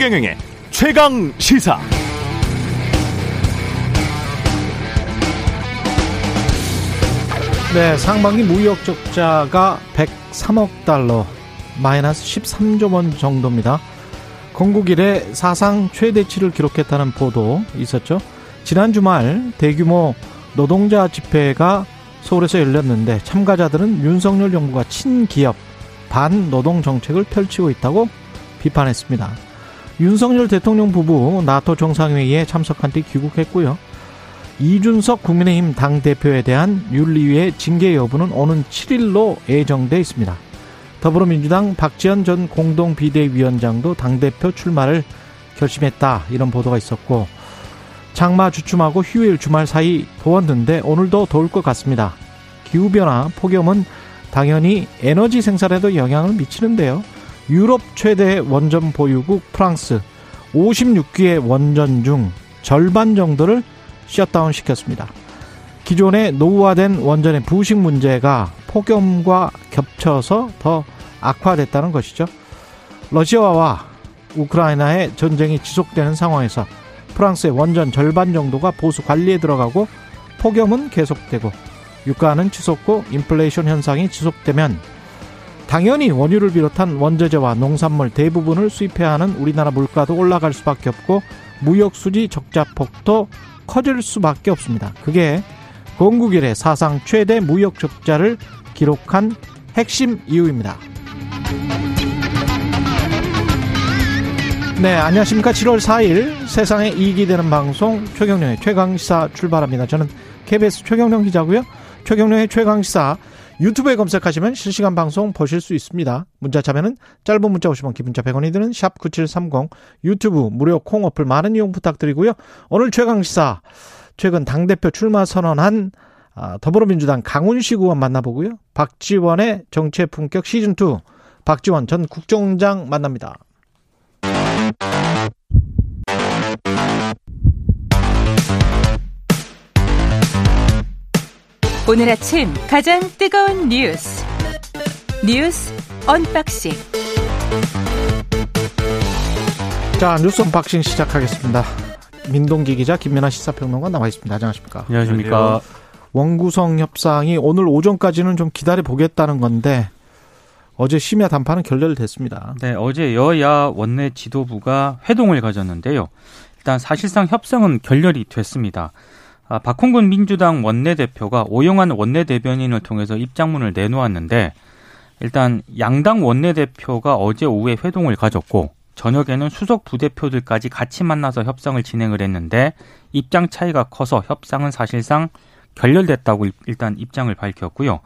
최경영의 최강 시사. 네, 상반기 무역 적자가 103억 달러, 마이너스 13조 원 정도입니다. 건국 이래 사상 최대치를 기록했다는 보도 있었죠. 지난 주말 대규모 노동자 집회가 서울에서 열렸는데 참가자들은 윤석열 정부가 친기업 반노동 정책을 펼치고 있다고 비판했습니다. 윤석열 대통령 부부 나토 정상회의에 참석한 뒤 귀국했고요. 이준석 국민의힘 당대표에 대한 윤리위의 징계 여부는 오는 7일로 예정돼 있습니다. 더불어민주당 박지원 전 공동비대위원장도 당대표 출마를 결심했다 이런 보도가 있었고 장마 주춤하고 휴일 주말 사이 더웠는데 오늘도 더울 것 같습니다. 기후변화, 폭염은 당연히 에너지 생산에도 영향을 미치는데요. 유럽 최대 원전 보유국 프랑스 56기의 원전 중 절반 정도를 셧다운 시켰습니다. 기존의 노후화된 원전의 부식 문제가 폭염과 겹쳐서 더 악화됐다는 것이죠. 러시아와 우크라이나의 전쟁이 지속되는 상황에서 프랑스의 원전 절반 정도가 보수 관리에 들어가고 폭염은 계속되고 유가는 치솟고 인플레이션 현상이 지속되면 당연히 원유를 비롯한 원재재와 농산물 대부분을 수입해야 하는 우리나라 물가도 올라갈 수밖에 없고 무역 수지 적자 폭도 커질 수밖에 없습니다. 그게 건국 이래 사상 최대 무역 적자를 기록한 핵심 이유입니다. 네, 안녕하십니까. 7월 4일 세상에 이익이 되는 방송 최경령의 최강시사 출발합니다. 저는 KBS 최경령 기자고요. 최경령의 최강시사 유튜브에 검색하시면 실시간 방송 보실 수 있습니다. 문자 참여는 짧은 문자 오시면 기본자 100원이 드는 샵 9730 유튜브 무료 콩 어플 많은 이용 부탁드리고요. 오늘 최강시사 최근 당대표 출마 선언한 아, 더불어민주당 강훈식 의원 만나보고요. 박지원의 정치의 품격 시즌2 박지원 전 국정원장 만납니다. 오늘 아침 가장 뜨거운 뉴스 뉴스 언박싱 자 뉴스 언박싱 시작하겠습니다. 민동기 기자 김민아 시사평론가 나와 있습니다. 안녕하십니까? 안녕하십니까? 원구성 협상이 오늘 오전까지는 좀 기다려 보겠다는 건데 어제 심야 담판은 결렬됐습니다. 네, 어제 여야 원내 지도부가 회동을 가졌는데요. 일단 사실상 협상은 결렬이 됐습니다. 아, 박홍근 민주당 원내대표가 오영환 원내대변인을 통해서 입장문을 내놓았는데 일단 양당 원내대표가 어제 오후에 회동을 가졌고 저녁에는 수석 부대표들까지 같이 만나서 협상을 진행을 했는데 입장 차이가 커서 협상은 사실상 결렬됐다고 일단 입장을 밝혔고요.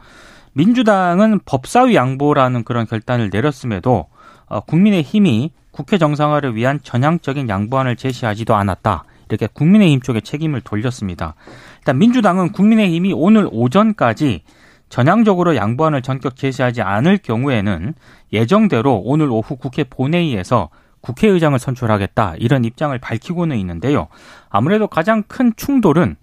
민주당은 법사위 양보라는 그런 결단을 내렸음에도 어, 국민의 힘이 국회 정상화를 위한 전향적인 양보안을 제시하지도 않았다. 이렇게 국민의힘 쪽에 책임을 돌렸습니다. 일단 민주당은 국민의힘이 오늘 오전까지 전향적으로 양보안을 전격 제시하지 않을 경우에는 예정대로 오늘 오후 국회 본회의에서 국회의장을 선출하겠다 이런 입장을 밝히고는 있는데요. 아무래도 가장 큰 충돌은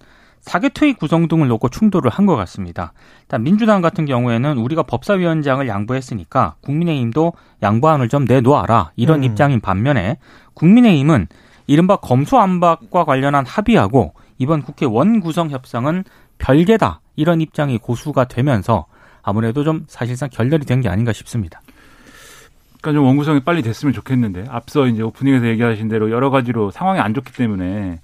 사개특위 구성 등을 놓고 충돌을 한 것 같습니다. 일단 민주당 같은 경우에는 우리가 법사위원장을 양보했으니까 국민의힘도 양보안을 좀 내놓아라 이런 음. 입장인 반면에 국민의힘은 이른바 검수안박과 관련한 합의하고 이번 국회 원구성 협상은 별개다 이런 입장이 고수가 되면서 아무래도 좀 사실상 결렬이 된 게 아닌가 싶습니다. 그러니까 좀 원구성이 빨리 됐으면 좋겠는데 앞서 이제 오프닝에서 얘기하신 대로 여러 가지로 상황이 안 좋기 때문에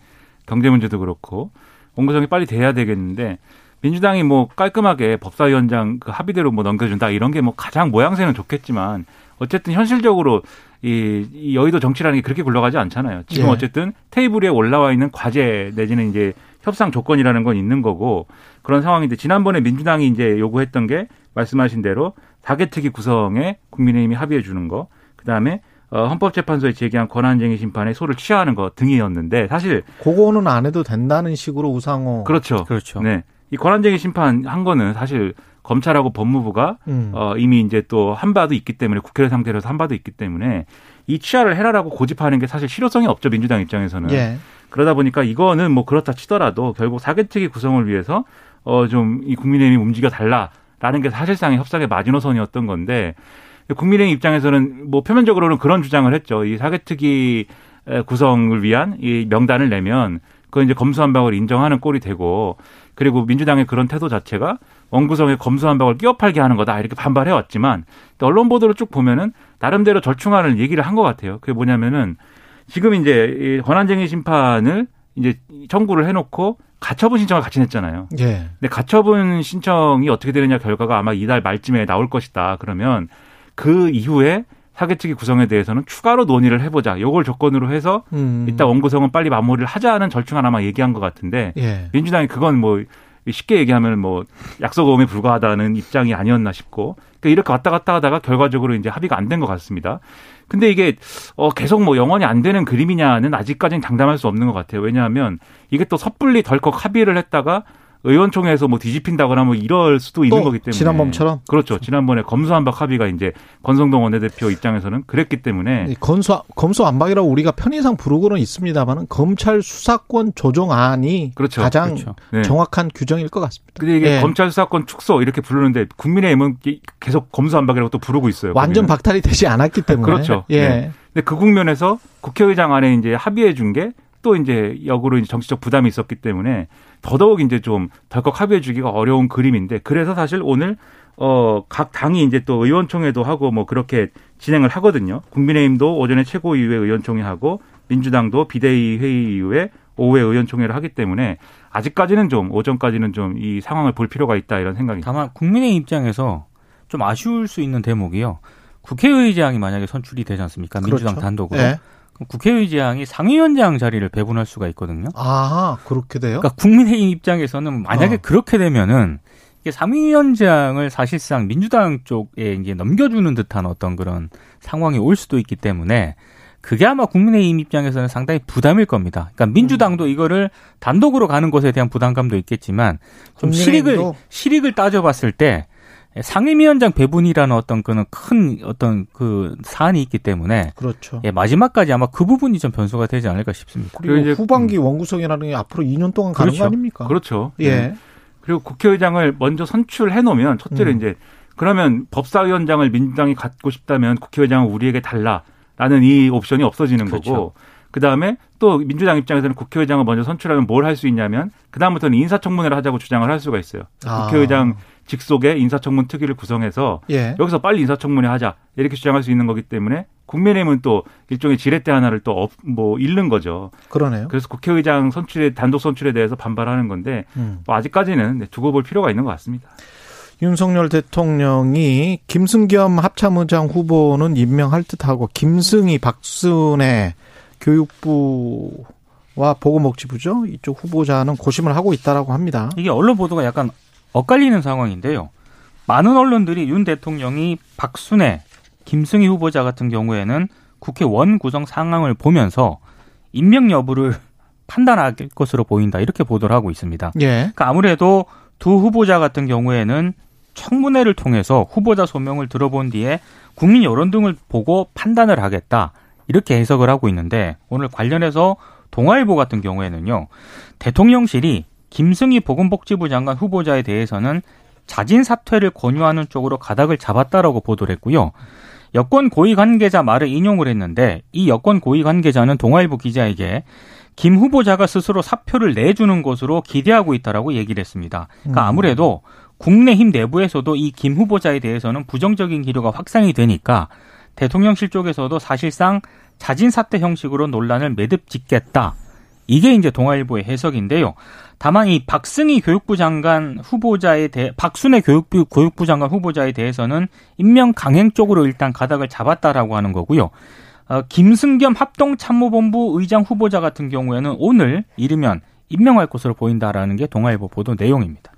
경제 문제도 그렇고 원구성이 빨리 돼야 되겠는데 민주당이 뭐 깔끔하게 법사위원장 그 합의대로 뭐 넘겨준다 이런 게 뭐 가장 모양새는 좋겠지만 어쨌든 현실적으로 이, 이 여의도 정치라는 게 그렇게 굴러가지 않잖아요. 지금 예. 어쨌든 테이블 위에 올라와 있는 과제 내지는 이제 협상 조건이라는 건 있는 거고 그런 상황인데 지난번에 민주당이 이제 요구했던 게 말씀하신 대로 사개특위 구성에 국민의힘이 합의해 주는 거 그다음에 어, 헌법재판소에 제기한 권한쟁의 심판에 소를 취하하는 것 등이었는데 사실 그거는 안 해도 된다는 식으로 우상호 그렇죠. 그렇죠. 네. 이 권한쟁의 심판 한 거는 사실 검찰하고 법무부가 음. 어, 이미 이제 또 한 바도 있기 때문에 국회 상태로 한 바도 있기 때문에 이 취하를 해라라고 고집하는 게 사실 실효성이 없죠 민주당 입장에서는 예. 그러다 보니까 이거는 뭐 그렇다 치더라도 결국 사개특위 구성을 위해서 어 좀 이 국민의힘이 움직여 달라라는 게 사실상의 협상의 마지노선이었던 건데 국민의힘 입장에서는 뭐 표면적으로는 그런 주장을 했죠. 이 사개특위 구성을 위한 이 명단을 내면 그건 이제 검수한박을 인정하는 꼴이 되고 그리고 민주당의 그런 태도 자체가 원구성에 검수 한 박을 끼어팔게 하는 거다 이렇게 반발해 왔지만 언론 보도를 쭉 보면은 나름대로 절충하는 얘기를 한 것 같아요. 그게 뭐냐면은 지금 이제 권한쟁의 심판을 이제 청구를 해놓고 가처분 신청을 같이 냈잖아요. 예. 근데 가처분 신청이 어떻게 되느냐 결과가 아마 이달 말쯤에 나올 것이다. 그러면 그 이후에 사개특위 구성에 대해서는 추가로 논의를 해보자. 요걸 조건으로 해서 음. 이따 원구성은 빨리 마무리를 하자는 절충안 아마 얘기한 것 같은데 예. 민주당이 그건 뭐 쉽게 얘기하면 뭐 약속음에 불과하다는 입장이 아니었나 싶고 그러니까 이렇게 왔다 갔다 하다가 결과적으로 이제 합의가 안 된 것 같습니다. 근데 이게 어 계속 뭐 영원히 안 되는 그림이냐는 아직까지는 장담할 수 없는 것 같아요. 왜냐하면 이게 또 섣불리 덜컥 합의를 했다가 의원총회에서 뭐 뒤집힌다거나 뭐 이럴 수도 있는 거기 때문에 지난번처럼 그렇죠. 지난번에 검수 안박 합의가 이제 권성동 원내대표 입장에서는 그랬기 때문에 검수 검수 안박이라고 우리가 편의상 부르고는 있습니다만은 검찰 수사권 조정안이 그렇죠. 가장 그렇죠. 네. 정확한 규정일 것 같습니다. 근데 이게 네. 검찰 수사권 축소 이렇게 부르는데 국민의힘은 계속 검수 안박이라고 또 부르고 있어요. 완전 국민은. 박탈이 되지 않았기 때문에 그렇죠. 예. 네. 근데 그 국면에서 국회의장 안에 이제 합의해 준 게 또 이제 역으로 이제 정치적 부담이 있었기 때문에 더더욱 이제 좀 덜컥 합의해 주기가 어려운 그림인데 그래서 사실 오늘 어, 각 당이 이제 또 의원총회도 하고 뭐 그렇게 진행을 하거든요. 국민의힘도 오전에 최고위회 의원총회 하고 민주당도 비대위 회의 이후에 오후에 의원총회를 하기 때문에 아직까지는 좀 오전까지는 좀 이 상황을 볼 필요가 있다 이런 생각이 다만 국민의힘 입장에서 좀 아쉬울 수 있는 대목이요. 국회의장이 만약에 선출이 되지 않습니까? 민주당 그렇죠. 단독으로. 네. 국회의장이 상위원장 자리를 배분할 수가 있거든요. 아, 그렇게 돼요? 그러니까 국민의힘 입장에서는 만약에 어. 그렇게 되면은 이게 상위원장을 사실상 민주당 쪽에 이제 넘겨주는 듯한 어떤 그런 상황이 올 수도 있기 때문에 그게 아마 국민의힘 입장에서는 상당히 부담일 겁니다. 그러니까 민주당도 음. 이거를 단독으로 가는 것에 대한 부담감도 있겠지만 좀 실익을 실익을 따져봤을 때 상임위원장 배분이라는 어떤 그는 큰 어떤 그 사안이 있기 때문에 그렇죠. 예, 마지막까지 아마 그 부분이 좀 변수가 되지 않을까 싶습니다. 그리고 이제 후반기 음. 원구성이라는 게 앞으로 2년 동안 가는 그렇죠. 거 아닙니까? 그렇죠. 예. 네. 그리고 국회의장을 먼저 선출해 놓으면 첫째로 음. 이제 그러면 법사위원장을 민주당이 갖고 싶다면 국회의장은 우리에게 달라라는 이 옵션이 없어지는 그렇죠. 거고 그 다음에 또 민주당 입장에서는 국회의장을 먼저 선출하면 뭘 할 수 있냐면 그 다음부터는 인사청문회를 하자고 주장을 할 수가 있어요. 아. 국회의장 직속의 인사청문 특위를 구성해서 예. 여기서 빨리 인사청문회 하자 이렇게 주장할 수 있는 거기 때문에 국민의힘은 또 일종의 지렛대 하나를 또 뭐 잃는 거죠. 그러네요. 그래서 국회의장 선출에 단독 선출에 대해서 반발하는 건데 음. 뭐 아직까지는 네, 두고 볼 필요가 있는 것 같습니다. 윤석열 대통령이 김승겸 합참의장 후보는 임명할 듯하고 김승희 박순애 교육부 와 보건복지부죠 이쪽 후보자는 고심을 하고 있다라고 합니다. 이게 언론 보도가 약간 엇갈리는 상황인데요. 많은 언론들이 윤 대통령이 박순애, 김승희 후보자 같은 경우에는 국회 원 구성 상황을 보면서 임명 여부를 판단할 것으로 보인다 이렇게 보도를 하고 있습니다. 예. 그러니까 아무래도 두 후보자 같은 경우에는 청문회를 통해서 후보자 소명을 들어본 뒤에 국민 여론 등을 보고 판단을 하겠다 이렇게 해석을 하고 있는데 오늘 관련해서 동아일보 같은 경우에는요 대통령실이 김승희 보건복지부 장관 후보자에 대해서는 자진 사퇴를 권유하는 쪽으로 가닥을 잡았다라고 보도를 했고요. 여권 고위 관계자 말을 인용을 했는데 이 여권 고위 관계자는 동아일보 기자에게 김 후보자가 스스로 사표를 내주는 것으로 기대하고 있다라고 얘기를 했습니다. 그러니까 음. 아무래도 국내힘 내부에서도 이 김 후보자에 대해서는 부정적인 기류가 확산이 되니까 대통령실 쪽에서도 사실상 자진 사퇴 형식으로 논란을 매듭 짓겠다. 이게 이제 동아일보의 해석인데요. 다만 이 박승희 교육부 장관 후보자에 대해 박순애 교육부 교육부 장관 후보자에 대해서는 임명 강행 쪽으로 일단 가닥을 잡았다라고 하는 거고요. 어, 김승겸 합동참모본부 의장 후보자 같은 경우에는 오늘 이르면 임명할 것으로 보인다라는 게 동아일보 보도 내용입니다.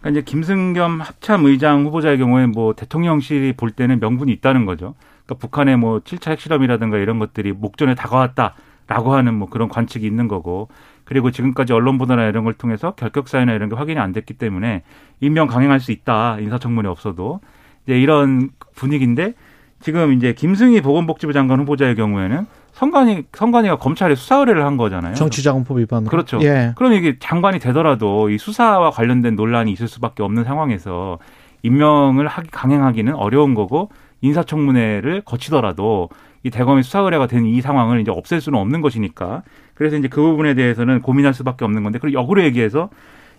그러니까 이제 김승겸 합참 의장 후보자의 경우에 뭐 대통령실이 볼 때는 명분이 있다는 거죠. 그러니까 북한의 뭐 7차 핵실험이라든가 이런 것들이 목전에 다가왔다라고 하는 뭐 그런 관측이 있는 거고 그리고 지금까지 언론 보도나 이런 걸 통해서 결격 사유나 이런 게 확인이 안 됐기 때문에 임명 강행할 수 있다. 인사청문회 없어도 이제 이런 분위기인데 지금 이제 김승희 보건복지부 장관 후보자의 경우에는 선관위 선관위가 검찰에 수사 의뢰를 한 거잖아요. 정치자금법 위반. 그렇죠. 예. 그럼 이게 장관이 되더라도 이 수사와 관련된 논란이 있을 수밖에 없는 상황에서 임명을 하기 강행하기는 어려운 거고 인사청문회를 거치더라도 이 대검의 수사 의뢰가 된 이 상황을 이제 없앨 수는 없는 것이니까 그래서 이제 그 부분에 대해서는 고민할 수밖에 없는 건데 그리고 역으로 얘기해서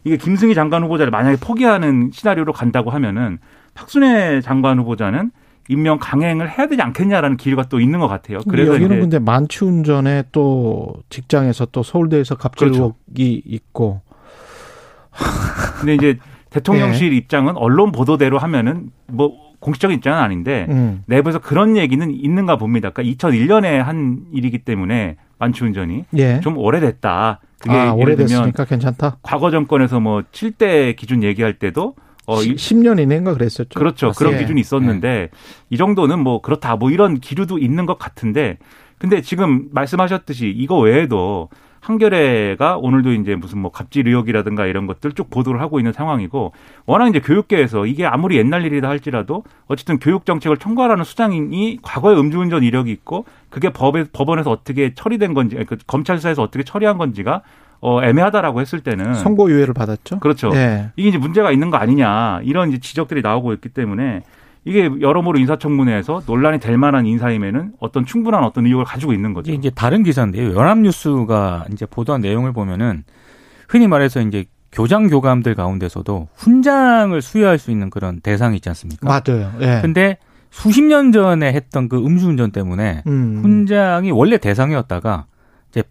이게 김승희 장관 후보자를 만약에 포기하는 시나리오로 간다고 하면은 박순애 장관 후보자는 임명 강행을 해야 되지 않겠냐라는 기류가 또 있는 것 같아요. 그래서 여기는 근데 만취 운전에 또 직장에서 또 서울대에서 갑질 그렇죠. 있고. 근데 이제 대통령실 네. 입장은 언론 보도대로 하면은 뭐 공식적인 입장은 아닌데 음. 내부에서 그런 얘기는 있는가 봅니다. 그러니까 2001년에 한 일이기 때문에 만취 운전이 예. 좀 오래됐다. 그게 아, 오래됐으니까 괜찮다. 과거 정권에서 뭐 7대 기준 얘기할 때도 어, 10 년 이내인가 그랬었죠. 그렇죠. 맞습니다. 그런 예. 기준이 있었는데 예. 이 정도는 뭐 그렇다 뭐 이런 기류도 있는 것 같은데 근데 지금 말씀하셨듯이 이거 외에도 한겨레가 오늘도 이제 무슨 뭐 갑질 의혹이라든가 이런 것들 쭉 보도를 하고 있는 상황이고 워낙 이제 교육계에서 이게 아무리 옛날 일이다 할지라도 어쨌든 교육 정책을 총괄하는 수장이 과거에 음주운전 이력이 있고 그게 법에 법원에서 어떻게 처리된 건지 그 검찰 수사에서 어떻게 처리한 건지가 어, 애매하다라고 했을 때는 선고 유예를 받았죠. 그렇죠. 네. 이게 이제 문제가 있는 거 아니냐 이런 이제 지적들이 나오고 있기 때문에 이게 여러모로 인사청문회에서 논란이 될 만한 인사임에는 어떤 충분한 어떤 의혹을 가지고 있는 거죠. 이제 다른 기사인데요. 연합뉴스가 이제 보도한 내용을 보면은 흔히 말해서 이제 교장 교감들 가운데서도 훈장을 수여할 수 있는 그런 대상이 있지 않습니까? 맞아요. 예. 근데 수십 년 전에 했던 그 음주운전 때문에 음. 훈장이 원래 대상이었다가 이제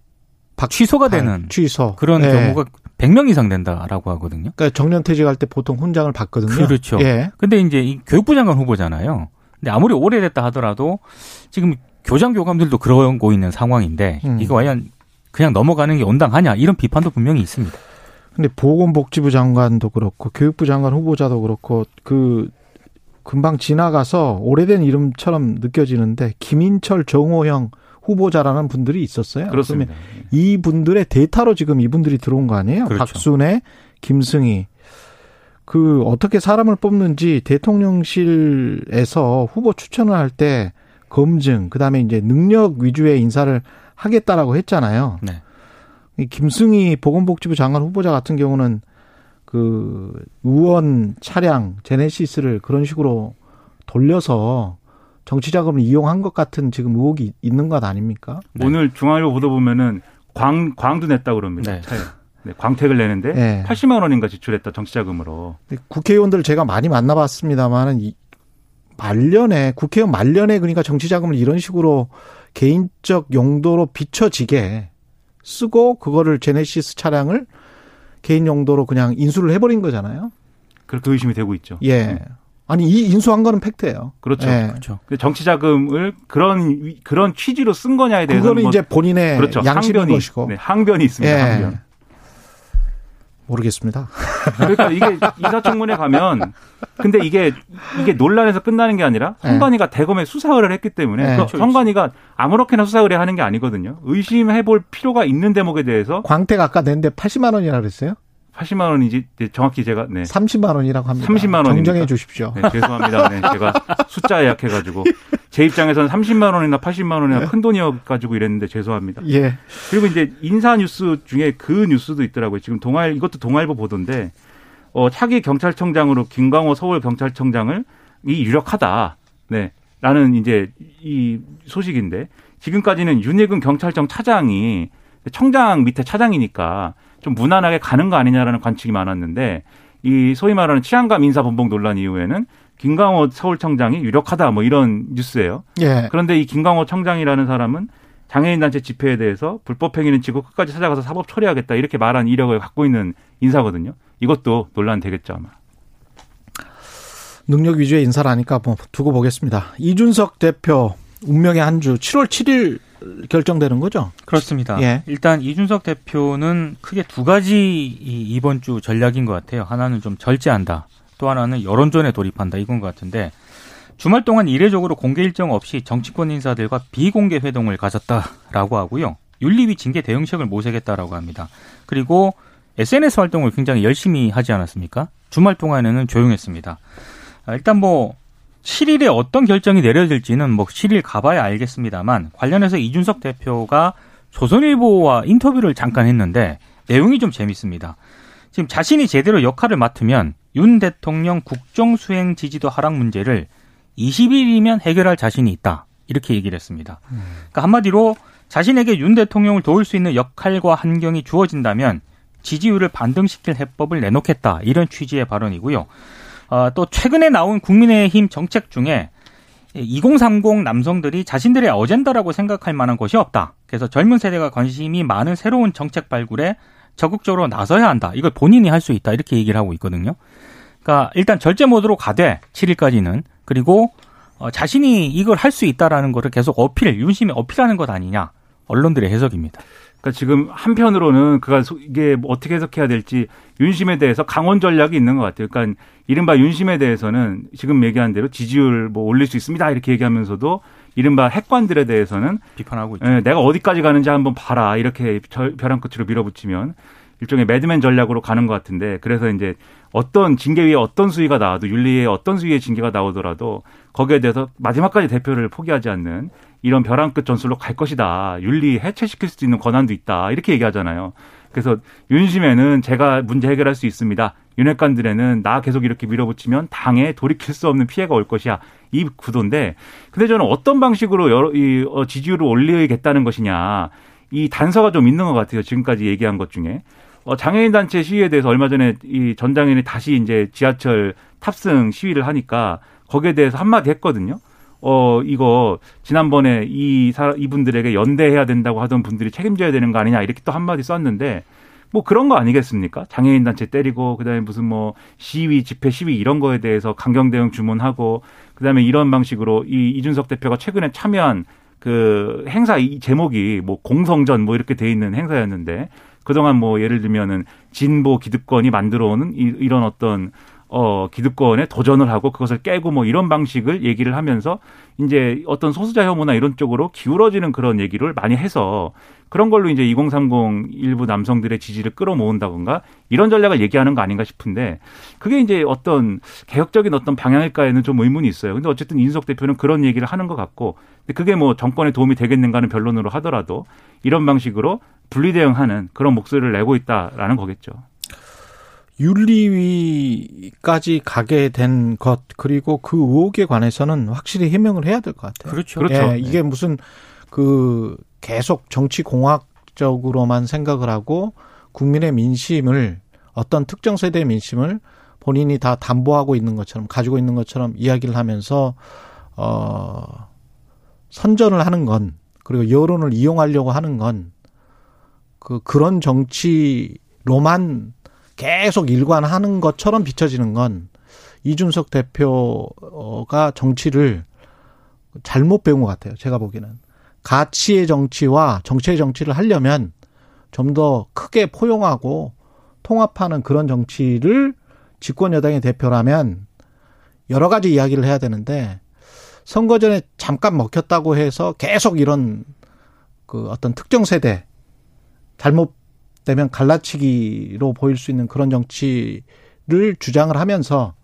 취소가 되는 취소. 그런 예. 경우가 100명 이상 된다라고 하거든요. 그러니까 정년 퇴직할 때 보통 훈장을 받거든요. 그렇죠. 예. 근데 이제 이 교육부 장관 후보잖아요. 근데 아무리 오래됐다 하더라도 지금 교장 교감들도 그러고 있는 상황인데 음. 이거 과연 그냥 넘어가는 게 온당하냐 이런 비판도 분명히 있습니다. 근데 보건복지부 장관도 그렇고 교육부 장관 후보자도 그렇고 그 금방 지나가서 오래된 이름처럼 느껴지는데 김인철 정호영 후보자라는 분들이 있었어요. 그렇습니다. 이 분들의 데이터로 지금 이분들이 들어온 거 아니에요? 그렇죠. 박순애, 김승희. 그 어떻게 사람을 뽑는지 대통령실에서 후보 추천을 할 때 검증, 그다음에 이제 능력 위주의 인사를 하겠다라고 했잖아요. 네. 이 김승희 보건복지부 장관 후보자 같은 경우는 그 의원 차량 제네시스를 그런 식으로 돌려서 정치 자금을 이용한 것 같은 지금 의혹이 있는 것 아닙니까? 네. 오늘 중앙일보 보도 보면은 광 광도 냈다 그럽니다. 네. 네, 광택을 내는데 네. 80만 원인가 지출했다 정치 자금으로. 국회의원들 제가 많이 만나봤습니다만은 이 말년에 국회의원 말년에 그러니까 정치 자금을 이런 식으로 개인적 용도로 비춰지게 쓰고 그거를 제네시스 차량을 개인 용도로 그냥 인수를 해버린 거잖아요. 그렇게 의심이 되고 있죠. 예. 음. 아니 이 인수한 거는 팩트예요. 그렇죠. 네. 그렇죠. 정치 자금을 그런 그런 취지로 쓴 거냐에 대해서 그거는 뭐 이제 본인의 그렇죠. 양심인 항변이, 것이고 네, 항변이 있습니다. 네. 항변. 모르겠습니다. 그러니까 이게 인사청문회 가면 근데 이게 이게 논란에서 끝나는 게 아니라 선관위가 네. 대검에 수사 의뢰를 했기 때문에 네. 그 선관위가 아무렇게나 수사 의뢰하는 게 아니거든요. 의심해 볼 필요가 있는 대목에 대해서 광택 아까 냈는데 80만 원이라 그랬어요? 80만 원이지 정확히 제가 네. 30만 원이라고 합니다. 30만 원 정정해 주십시오. 네, 죄송합니다. 네, 제가 숫자에 약해 가지고 제 입장에서는 30만 원이나 80만 원이나 큰 돈이어 가지고 이랬는데 죄송합니다. 예. 그리고 이제 인사 뉴스 중에 그 뉴스도 있더라고요. 지금 동아일 이것도 동아일보 보던데 어 차기 경찰청장으로 김광호 서울 경찰청장을 이 유력하다. 네. 라는 이제 이 소식인데 지금까지는 윤예근 경찰청 차장이 청장 밑에 차장이니까 좀 무난하게 가는 거 아니냐라는 관측이 많았는데 이 소위 말하는 치안감 인사 번복 논란 이후에는 김광호 서울청장이 유력하다 뭐 이런 뉴스예요. 예. 그런데 이 김광호 청장이라는 사람은 장애인 단체 집회에 대해서 불법 행위는 지고 끝까지 찾아가서 사법 처리하겠다 이렇게 말한 이력을 갖고 있는 인사거든요. 이것도 논란 되겠죠 아마. 능력 위주의 인사라니까 뭐 두고 보겠습니다. 이준석 대표 운명의 한 주 7월 7일 결정되는 거죠? 그렇습니다. 예. 일단 이준석 대표는 크게 두 가지 이번 주 전략인 것 같아요. 하나는 좀 절제한다. 또 하나는 여론전에 돌입한다. 이건 것 같은데 주말 동안 이례적으로 공개 일정 없이 정치권 인사들과 비공개 회동을 가졌다라고 하고요. 윤리위 징계 대응책을 모색했다라고 합니다. 그리고 SNS 활동을 굉장히 열심히 하지 않았습니까? 주말 동안에는 조용했습니다. 아, 일단 뭐 7일에 어떤 결정이 내려질지는 뭐 7일 가봐야 알겠습니다만 관련해서 이준석 대표가 조선일보와 인터뷰를 잠깐 했는데 내용이 좀 재밌습니다. 지금 자신이 제대로 역할을 맡으면 윤 대통령 국정수행 지지도 하락 문제를 20일이면 해결할 자신이 있다. 이렇게 얘기를 했습니다. 그러니까 한마디로 자신에게 윤 대통령을 도울 수 있는 역할과 환경이 주어진다면 지지율을 반등시킬 해법을 내놓겠다. 이런 취지의 발언이고요. 어, 또 최근에 나온 국민의힘 정책 중에 2030 남성들이 자신들의 어젠다라고 생각할 만한 것이 없다. 그래서 젊은 세대가 관심이 많은 새로운 정책 발굴에 적극적으로 나서야 한다. 이걸 본인이 할 수 있다. 이렇게 얘기를 하고 있거든요. 그러니까 일단 절제 모드로 가되 7일까지는 그리고 어, 자신이 이걸 할 수 있다라는 것을 계속 어필, 윤심이 어필하는 것 아니냐. 언론들의 해석입니다. 그러니까 지금 한편으로는 그가 이게 뭐 어떻게 해석해야 될지 윤심에 대해서 강원 전략이 있는 것 같아요. 그러니까 이른바 윤심에 대해서는 지금 얘기한 대로 지지율 뭐 올릴 수 있습니다 이렇게 얘기하면서도 이른바 핵관들에 대해서는 비판하고 있죠. 예, 내가 어디까지 가는지 한번 봐라 이렇게 벼랑 끝으로 밀어붙이면 일종의 매드맨 전략으로 가는 것 같은데 그래서 이제 어떤 징계 위에 어떤 수위가 나와도 윤리에 어떤 수위의 징계가 나오더라도 거기에 대해서 마지막까지 대표를 포기하지 않는 이런 벼랑 끝 전술로 갈 것이다. 윤리 해체시킬 수 있는 권한도 있다. 이렇게 얘기하잖아요. 그래서 윤심에는 제가 문제 해결할 수 있습니다. 윤핵관들에는 나 계속 이렇게 밀어붙이면 당에 돌이킬 수 없는 피해가 올 것이야. 이 구도인데, 근데 저는 어떤 방식으로 여러, 이, 어, 지지율을 올리겠다는 것이냐. 이 단서가 좀 있는 것 같아요. 지금까지 얘기한 것 중에. 어, 장애인 단체 시위에 대해서 얼마 전에 이 전장인이 다시 이제 지하철 탑승 시위를 하니까 거기에 대해서 한마디 했거든요. 어, 이거, 지난번에 이, 사, 이분들에게 연대해야 된다고 하던 분들이 책임져야 되는 거 아니냐, 이렇게 또 한마디 썼는데, 뭐 그런 거 아니겠습니까? 장애인 단체 때리고, 그 다음에 무슨 뭐 시위, 집회 시위 이런 거에 대해서 강경 대응 주문하고, 그 다음에 이런 방식으로 이 이준석 대표가 최근에 참여한 그 행사 이 제목이 뭐 공성전 뭐 이렇게 돼 있는 행사였는데, 그동안 뭐 예를 들면은 진보 기득권이 만들어 오는 이런 어떤 어, 기득권에 도전을 하고 그것을 깨고 뭐 이런 방식을 얘기를 하면서 이제 어떤 소수자 혐오나 이런 쪽으로 기울어지는 그런 얘기를 많이 해서 그런 걸로 이제 2030 일부 남성들의 지지를 끌어모은다던가 이런 전략을 얘기하는 거 아닌가 싶은데 그게 이제 어떤 개혁적인 어떤 방향일까에는 좀 의문이 있어요. 근데 어쨌든 인석 대표는 그런 얘기를 하는 것 같고 근데 그게 뭐 정권에 도움이 되겠는가는 변론으로 하더라도 이런 방식으로 분리 대응하는 그런 목소리를 내고 있다라는 거겠죠. 윤리위까지 가게 된 것 그리고 그 의혹에 관해서는 확실히 해명을 해야 될 것 같아요. 그렇죠. 그렇죠. 예, 이게 무슨 그 계속 정치 공학적으로만 생각을 하고 국민의 민심을 어떤 특정 세대의 민심을 본인이 다 담보하고 있는 것처럼 가지고 있는 것처럼 이야기를 하면서 어 선전을 하는 건 그리고 여론을 이용하려고 하는 건 그 그런 정치로만 계속 일관하는 것처럼 비춰지는 건 이준석 대표가 정치를 잘못 배운 것 같아요. 제가 보기에는. 가치의 정치와 정치의 정치를 하려면 좀 더 크게 포용하고 통합하는 그런 정치를 집권 여당의 대표라면 여러 가지 이야기를 해야 되는데 선거 전에 잠깐 먹혔다고 해서 계속 이런 그 어떤 특정 세대 잘못 되면 갈라치기로 보일 수 있는 그런 정치를 주장을 하면서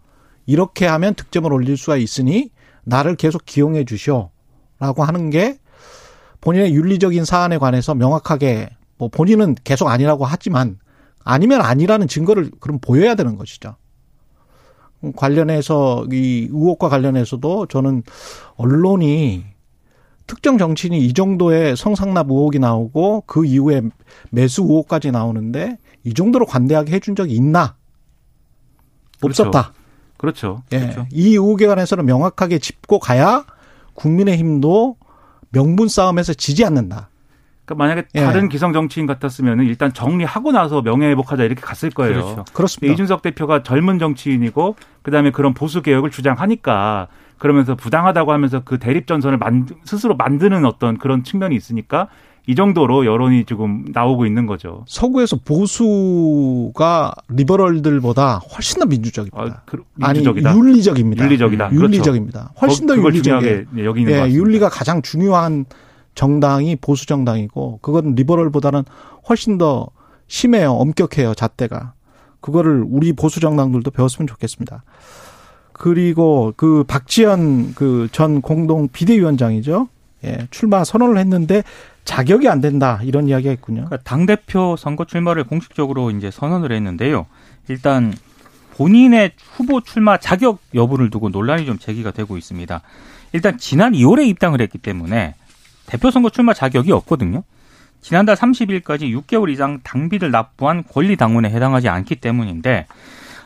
이렇게 하면 득점을 올릴 수가 있으니 나를 계속 기용해 주시오라고 하는 게 본인의 윤리적인 사안에 관해서 명확하게 뭐 본인은 계속 아니라고 하지만 아니면 아니라는 증거를 그럼 보여야 되는 것이죠. 관련해서 이 의혹과 관련해서도 저는 언론이 특정 정치인이 이 정도의 성상납 의혹이 나오고 그 이후에 매수 의혹까지 나오는데 이 정도로 관대하게 해준 적이 있나? 그렇죠. 없었다. 그렇죠. 예. 그렇죠. 이 의혹에 관해서는 명확하게 짚고 가야 국민의힘도 명분 싸움에서 지지 않는다. 그러니까 만약에 예. 다른 기성 정치인 같았으면 일단 정리하고 나서 명예회복하자 이렇게 갔을 거예요. 그렇죠. 그렇습니다. 이준석 대표가 젊은 정치인이고 그다음에 그런 보수 개혁을 주장하니까 그러면서 부당하다고 하면서 그 대립 전선을 만 스스로 만드는 어떤 그런 측면이 있으니까 이 정도로 여론이 지금 나오고 있는 거죠. 서구에서 보수가 리버럴들보다 훨씬 더 민주적입니다. 아, 그, 민주적이다. 아니 윤리적입니다. 윤리적이다. 윤리적입니다. 그렇죠. 훨씬 더 윤리적이게 여기 있는 예, 윤리가 가장 중요한 정당이 보수 정당이고 그건 리버럴보다는 훨씬 더 심해요. 엄격해요. 잣대가. 그거를 우리 보수 정당들도 배웠으면 좋겠습니다. 그리고 그 박지원 그전 공동 비대위원장이죠. 예, 출마 선언을 했는데 자격이 안 된다 이런 이야기가 있군요. 그러니까 당 대표 선거 출마를 공식적으로 이제 선언을 했는데요. 일단 본인의 후보 출마 자격 여부를 두고 논란이 좀 제기가 되고 있습니다. 일단 지난 2월에 입당을 했기 때문에 대표 선거 출마 자격이 없거든요. 지난달 30일까지 6개월 이상 당비를 납부한 권리 당원에 해당하지 않기 때문인데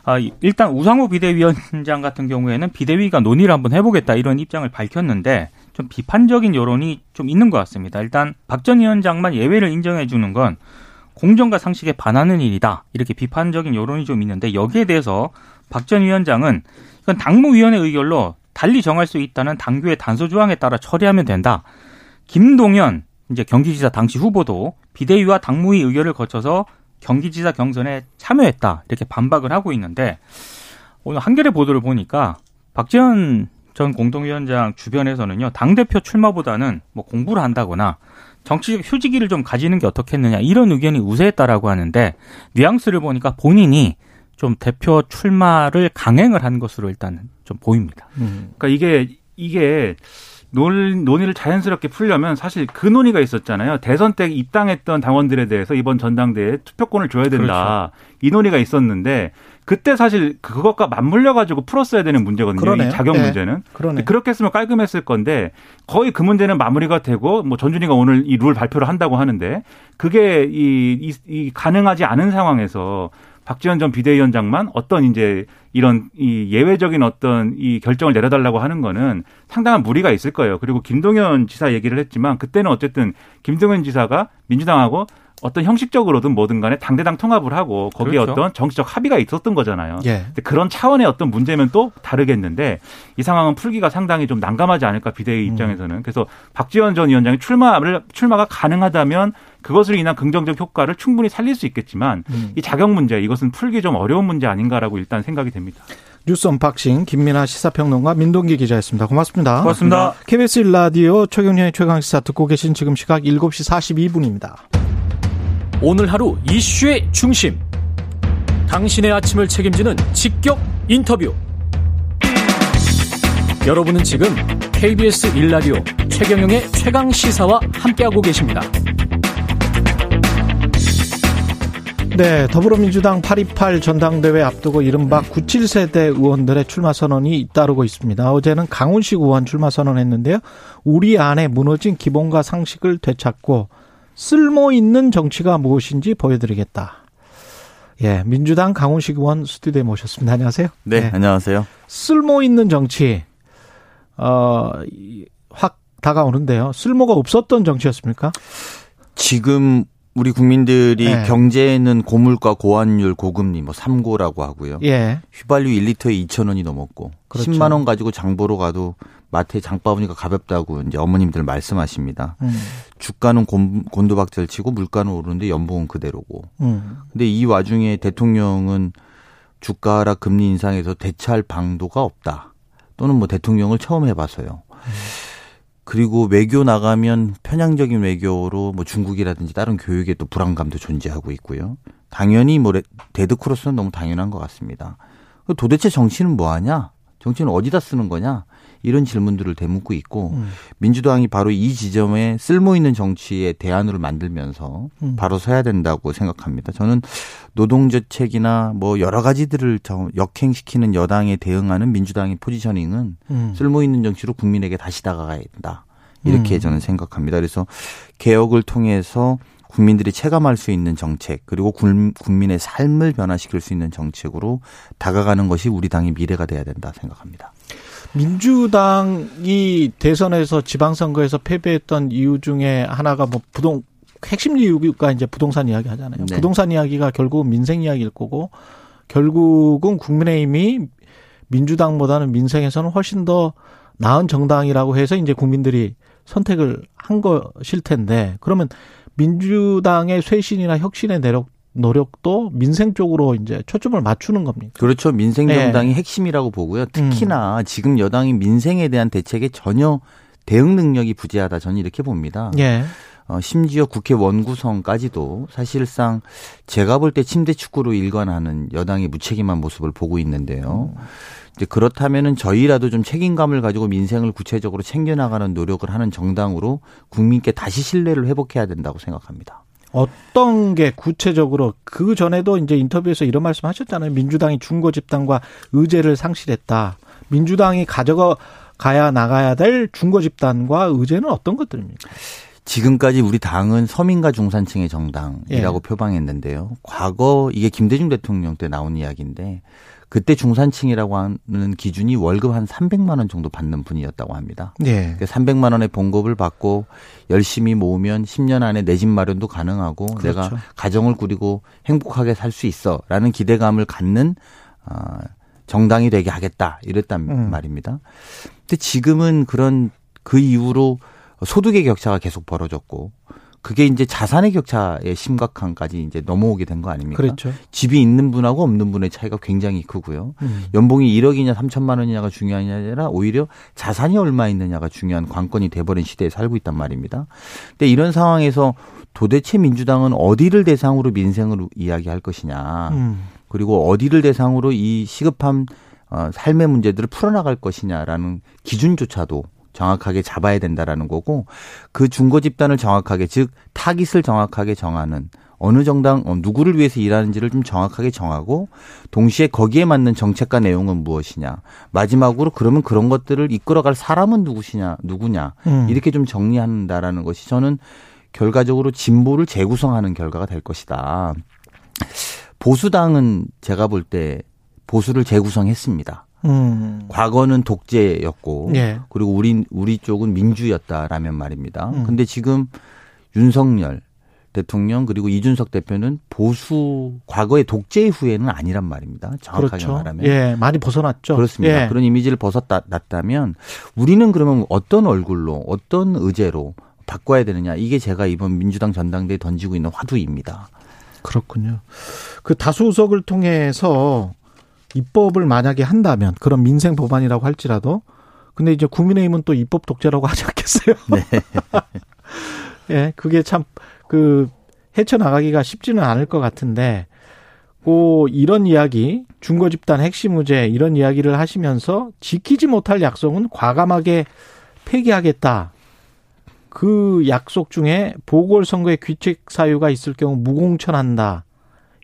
아, 일단 우상호 비대위원장 같은 경우에는 비대위가 논의를 한번 해보겠다 이런 입장을 밝혔는데 좀 비판적인 여론이 좀 있는 것 같습니다. 일단 박 전 위원장만 예외를 인정해 주는 건 공정과 상식에 반하는 일이다 이렇게 비판적인 여론이 좀 있는데 여기에 대해서 박 전 위원장은 이건 당무위원회 의결로 달리 정할 수 있다는 당규의 단서 조항에 따라 처리하면 된다. 김동연 이제 경기지사 당시 후보도 비대위와 당무위 의결을 거쳐서 경기지사 경선에 참여했다 이렇게 반박을 하고 있는데 오늘 한겨레 보도를 보니까 박지원 전 공동위원장 주변에서는요 당 대표 출마보다는 뭐 공부를 한다거나 정치적 휴지기를 좀 가지는 게 어떻겠느냐 이런 의견이 우세했다라고 하는데 뉘앙스를 보니까 본인이 좀 대표 출마를 강행을 한 것으로 일단 좀 보입니다. 음. 그러니까 이게 이게 논, 논의를 자연스럽게 풀려면 사실 그 논의가 있었잖아요. 대선 때 입당했던 당원들에 대해서 이번 전당대회에 투표권을 줘야 된다. 그렇죠. 이 논의가 있었는데 그때 사실 그것과 맞물려 가지고 풀었어야 되는 문제거든요. 그러네요. 이 자격 네. 문제는. 그러네. 그렇게 했으면 깔끔했을 건데 거의 그 문제는 마무리가 되고 뭐 전준희가 오늘 이 룰 발표를 한다고 하는데 그게 이, 이, 이 가능하지 않은 상황에서 박지원 전 비대위원장만 어떤 이제 이런 이 예외적인 어떤 이 결정을 내려달라고 하는 거는 상당한 무리가 있을 거예요. 그리고 김동연 지사 얘기를 했지만 그때는 어쨌든 김동연 지사가 민주당하고 어떤 형식적으로든 뭐든 간에 당대당 통합을 하고 거기에 그렇죠. 어떤 정치적 합의가 있었던 거잖아요. 예. 그런 차원의 어떤 문제면 또 다르겠는데 이 상황은 풀기가 상당히 좀 난감하지 않을까 비대위 음. 입장에서는. 그래서 박지현 전 위원장이 출마를 출마가 가능하다면 그것으로 인한 긍정적 효과를 충분히 살릴 수 있겠지만 음. 이 자격 문제 이것은 풀기 좀 어려운 문제 아닌가라고 일단 생각이 됩니다. 뉴스 언박싱 김민아 시사평론가 민동기 기자였습니다. 고맙습니다. 고맙습니다. KBS 일라디오 최경영의 최강시사 듣고 계신 지금 시각 7시 42분입니다. 오늘 하루 이슈의 중심. 당신의 아침을 책임지는 직격 인터뷰. 여러분은 지금 KBS 일라디오 최경영의 최강 시사와 함께하고 계십니다. 네, 더불어민주당 828 전당대회 앞두고 이른바 97세대 의원들의 출마 선언이 잇따르고 있습니다. 어제는 강훈식 의원 출마 선언했는데요. 우리 안에 무너진 기본과 상식을 되찾고 쓸모 있는 정치가 무엇인지 보여드리겠다. 예, 민주당 강훈식 의원 스튜디오에 모셨습니다. 안녕하세요. 네, 네. 안녕하세요. 쓸모 있는 정치, 어, 확 다가오는데요. 쓸모가 없었던 정치였습니까? 지금 우리 국민들이 네. 경제에는 고물가, 고환율, 고금리 뭐 3고라고 하고요. 예. 휘발유 1리터에 2,000원이 넘었고 그렇죠. 10만 원 가지고 장 보러 가도 마트에 장바구니가 가볍다고 이제 어머님들 말씀하십니다. 음. 주가는 곤, 곤두박질 치고 물가는 오르는데 연봉은 그대로고. 음. 근데 이 와중에 대통령은 주가랑 금리 인상에서 대처할 방도가 없다. 또는 뭐 대통령을 처음 해봐서요. 음. 그리고 외교 나가면 편향적인 외교로 뭐 중국이라든지 다른 교역에 또 불안감도 존재하고 있고요. 당연히 뭐 데드 크로스는 너무 당연한 것 같습니다. 도대체 정치는 뭐 하냐? 정치는 어디다 쓰는 거냐? 이런 질문들을 대묻고 있고 음. 민주당이 바로 이 지점에 쓸모 있는 정치의 대안으로 만들면서 음. 바로 서야 된다고 생각합니다. 저는 노동저책이나 뭐 여러 가지들을 역행시키는 여당에 대응하는 민주당의 포지셔닝은 음. 쓸모 있는 정치로 국민에게 다시 다가가야 된다. 이렇게 음. 저는 생각합니다. 그래서 개혁을 통해서 국민들이 체감할 수 있는 정책 그리고 국민의 삶을 변화시킬 수 있는 정책으로 다가가는 것이 우리 당의 미래가 돼야 된다 생각합니다. 민주당이 대선에서 지방선거에서 패배했던 이유 중에 하나가 뭐 부동 핵심 이유가 이제 부동산 이야기 하잖아요. 네. 부동산 이야기가 결국 민생 이야기일 거고 결국은 국민의힘이 민주당보다는 민생에서는 훨씬 더 나은 정당이라고 해서 이제 국민들이 선택을 한 것일 텐데 그러면 민주당의 쇄신이나 혁신의 내력 노력도 민생 쪽으로 이제 초점을 맞추는 겁니까? 그렇죠. 민생 정당이 네. 핵심이라고 보고요. 특히나 음. 지금 여당이 민생에 대한 대책에 전혀 대응 능력이 부재하다 저는 이렇게 봅니다. 예. 어, 심지어 국회 원구성까지도 사실상 제가 볼 때 침대 축구로 일관하는 여당의 무책임한 모습을 보고 있는데요. 음. 이제 그렇다면은 저희라도 좀 책임감을 가지고 민생을 구체적으로 챙겨나가는 노력을 하는 정당으로 국민께 다시 신뢰를 회복해야 된다고 생각합니다. 어떤 게 구체적으로 그 전에도 이제 인터뷰에서 이런 말씀 하셨잖아요. 민주당이 중고 집단과 의제를 상실했다. 민주당이 가져가 가야 나가야 될 중고 집단과 의제는 어떤 것들입니까? 지금까지 우리 당은 서민과 중산층의 정당이라고 예. 표방했는데요. 과거 이게 김대중 대통령 때 나온 이야기인데 그때 중산층이라고 하는 기준이 월급 한 300만 원 정도 받는 분이었다고 합니다. 예. 300만 그 원의 봉급을 받고 열심히 모으면 10년 안에 내 집 마련도 가능하고 그렇죠. 내가 가정을 꾸리고 행복하게 살 수 있어라는 기대감을 갖는 어, 정당이 되게 하겠다 이랬단 음. 말입니다. 근데 지금은 그런 그 이후로 소득의 격차가 계속 벌어졌고 그게 이제 자산의 격차의 심각함까지 이제 넘어오게 된 거 아닙니까? 그렇죠. 집이 있는 분하고 없는 분의 차이가 굉장히 크고요. 음. 연봉이 1억이냐 3천만 원이냐가 중요한 게 아니라 오히려 자산이 얼마 있느냐가 중요한 관건이 돼버린 시대에 살고 있단 말입니다. 근데 이런 상황에서 도대체 민주당은 어디를 대상으로 민생을 이야기할 것이냐. 음. 그리고 어디를 대상으로 이 시급한 어, 삶의 문제들을 풀어나갈 것이냐라는 기준조차도 정확하게 잡아야 된다라는 거고 그 중고 집단을 정확하게 즉 타깃을 정확하게 정하는 어느 정당 어, 누구를 위해서 일하는지를 좀 정확하게 정하고 동시에 거기에 맞는 정책과 내용은 무엇이냐 마지막으로 그러면 그런 것들을 이끌어갈 사람은 누구시냐 누구냐 음. 이렇게 좀 정리한다라는 것이 저는 결과적으로 진보를 재구성하는 결과가 될 것이다. 보수당은 제가 볼 때 보수를 재구성했습니다. 음. 과거는 독재였고 예. 그리고 우리 우리 쪽은 민주였다라면 말입니다. 음. 근데 지금 윤석열 대통령 그리고 이준석 대표는 보수 과거의 독재 후에는 아니란 말입니다. 정확하게 그렇죠. 말하면 예, 많이 벗어났죠. 그렇습니다. 예. 그런 이미지를 벗어났다면 우리는 그러면 어떤 얼굴로 어떤 의제로 바꿔야 되느냐 이게 제가 이번 민주당 전당대에 던지고 있는 화두입니다. 그렇군요. 그 다수석을 통해서 입법을 만약에 한다면 그런 민생 법안이라고 할지라도 근데 이제 국민의힘은 또 입법 독재라고 하지 않겠어요? 네. 예, 그게 참 그 헤쳐나가기가 쉽지는 않을 것 같은데 고 이런 이야기 중고 집단 핵심 의제 이런 이야기를 하시면서 지키지 못할 약속은 과감하게 폐기하겠다. 그 약속 중에 보궐선거에 귀책 사유가 있을 경우 무공천한다.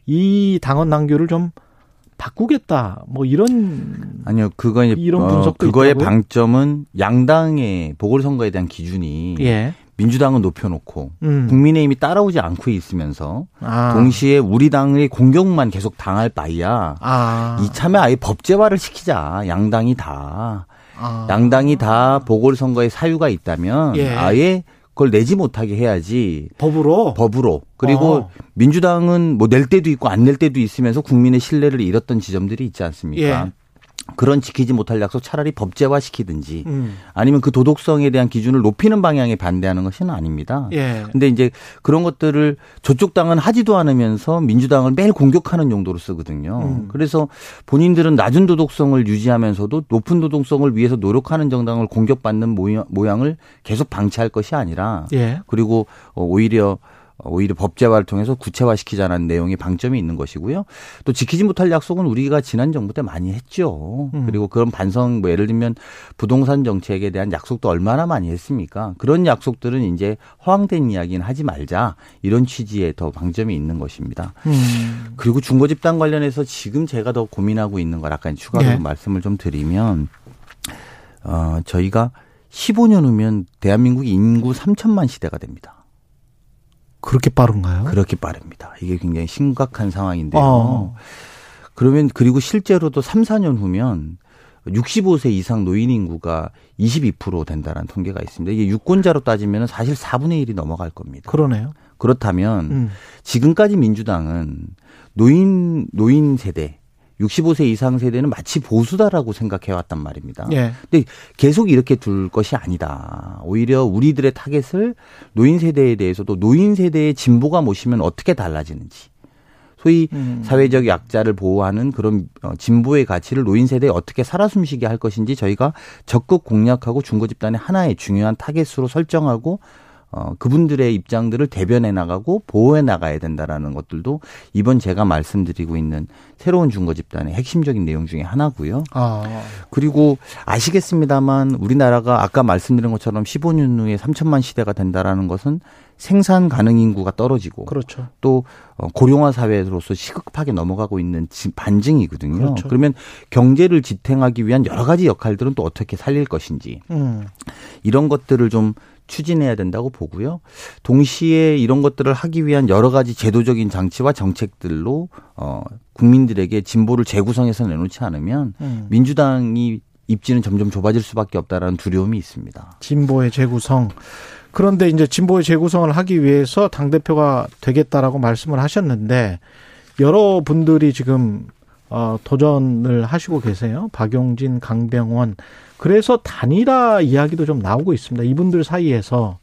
이 당원 당규를 좀 바꾸겠다. 뭐 이런 아니요. 그거 이제 이런 어, 분석도 어, 그거의 있다고요? 방점은 양당의 보궐선거에 대한 기준이 예. 민주당은 높여놓고 음. 국민의힘이 따라오지 않고 있으면서 아. 동시에 우리 당의 공격만 계속 당할 바이야 아. 이참에 아예 법제화를 시키자 양당이 다 아. 양당이 다 보궐선거에 사유가 있다면 예. 아예 그걸 내지 못하게 해야지. 법으로? 법으로. 그리고 어. 민주당은 뭐 낼 때도 있고 안 낼 때도 있으면서 국민의 신뢰를 잃었던 지점들이 있지 않습니까? 예. 그런 지키지 못할 약속 차라리 법제화 시키든지 음. 아니면 그 도덕성에 대한 기준을 높이는 방향에 반대하는 것은 아닙니다. 예. 근데 이제 그런 것들을 저쪽 당은 하지도 않으면서 민주당을 매일 공격하는 용도로 쓰거든요. 음. 그래서 본인들은 낮은 도덕성을 유지하면서도 높은 도덕성을 위해서 노력하는 정당을 공격받는 모양을 계속 방치할 것이 아니라 예. 그리고 오히려 오히려 법 제화를 통해서 구체화시키자는 내용의 방점이 있는 것이고요. 또 지키지 못할 약속은 우리가 지난 정부 때 많이 했죠. 음. 그리고 그런 반성 뭐 예를 들면 부동산 정책에 대한 약속도 얼마나 많이 했습니까? 그런 약속들은 이제 허황된 이야기는 하지 말자 이런 취지의 더 방점이 있는 것입니다. 음. 그리고 중고 집단 관련해서 지금 제가 더 고민하고 있는 걸 아까 추가로 네. 말씀을 좀 드리면 어 저희가 15년 후면 대한민국 인구 3천만 시대가 됩니다. 그렇게 빠른가요? 그렇게 빠릅니다. 이게 굉장히 심각한 상황인데요. 어. 그러면 그리고 실제로도 3, 4년 후면 65세 이상 노인 인구가 22% 된다는 통계가 있습니다. 이게 유권자로 따지면 사실 4분의 1이 넘어갈 겁니다. 그러네요. 그렇다면 음. 지금까지 민주당은 노인 노인 세대 65세 이상 세대는 마치 보수다라고 생각해 왔단 말입니다. 예. 근데 계속 이렇게 둘 것이 아니다. 오히려 우리들의 타겟을 노인 세대에 대해서도 노인 세대의 진보가 모시면 어떻게 달라지는지. 소위 음. 사회적 약자를 보호하는 그런 어, 진보의 가치를 노인 세대에 어떻게 살아 숨쉬게 할 것인지 저희가 적극 공략하고 중고 집단의 하나의 중요한 타겟으로 설정하고 어, 그분들의 입장들을 대변해 나가고 보호해 나가야 된다라는 것들도 이번 제가 말씀드리고 있는 새로운 중거 집단의 핵심적인 내용 중에 하나고요. 아. 그리고 아시겠습니다만 우리나라가 아까 말씀드린 것처럼 15년 후에 3천만 시대가 된다라는 것은 생산 가능 인구가 떨어지고 그렇죠. 또 어, 고령화 사회로서 시급하게 넘어가고 있는 반증이거든요. 그렇죠. 그러면 경제를 지탱하기 위한 여러 가지 역할들은 또 어떻게 살릴 것인지 음. 이런 것들을 좀 추진해야 된다고 보고요. 동시에 이런 것들을 하기 위한 여러 가지 제도적인 장치와 정책들로 어 국민들에게 진보를 재구성해서 내놓지 않으면 음. 민주당이 입지는 점점 좁아질 수밖에 없다라는 두려움이 있습니다. 진보의 재구성. 그런데 이제 진보의 재구성을 하기 위해서 당 대표가 되겠다라고 말씀을 하셨는데 여러 분들이 지금 어 도전을 하시고 계세요. 박용진, 강병원. 그래서 단일화 이야기도 좀 나오고 있습니다. 이분들 사이에서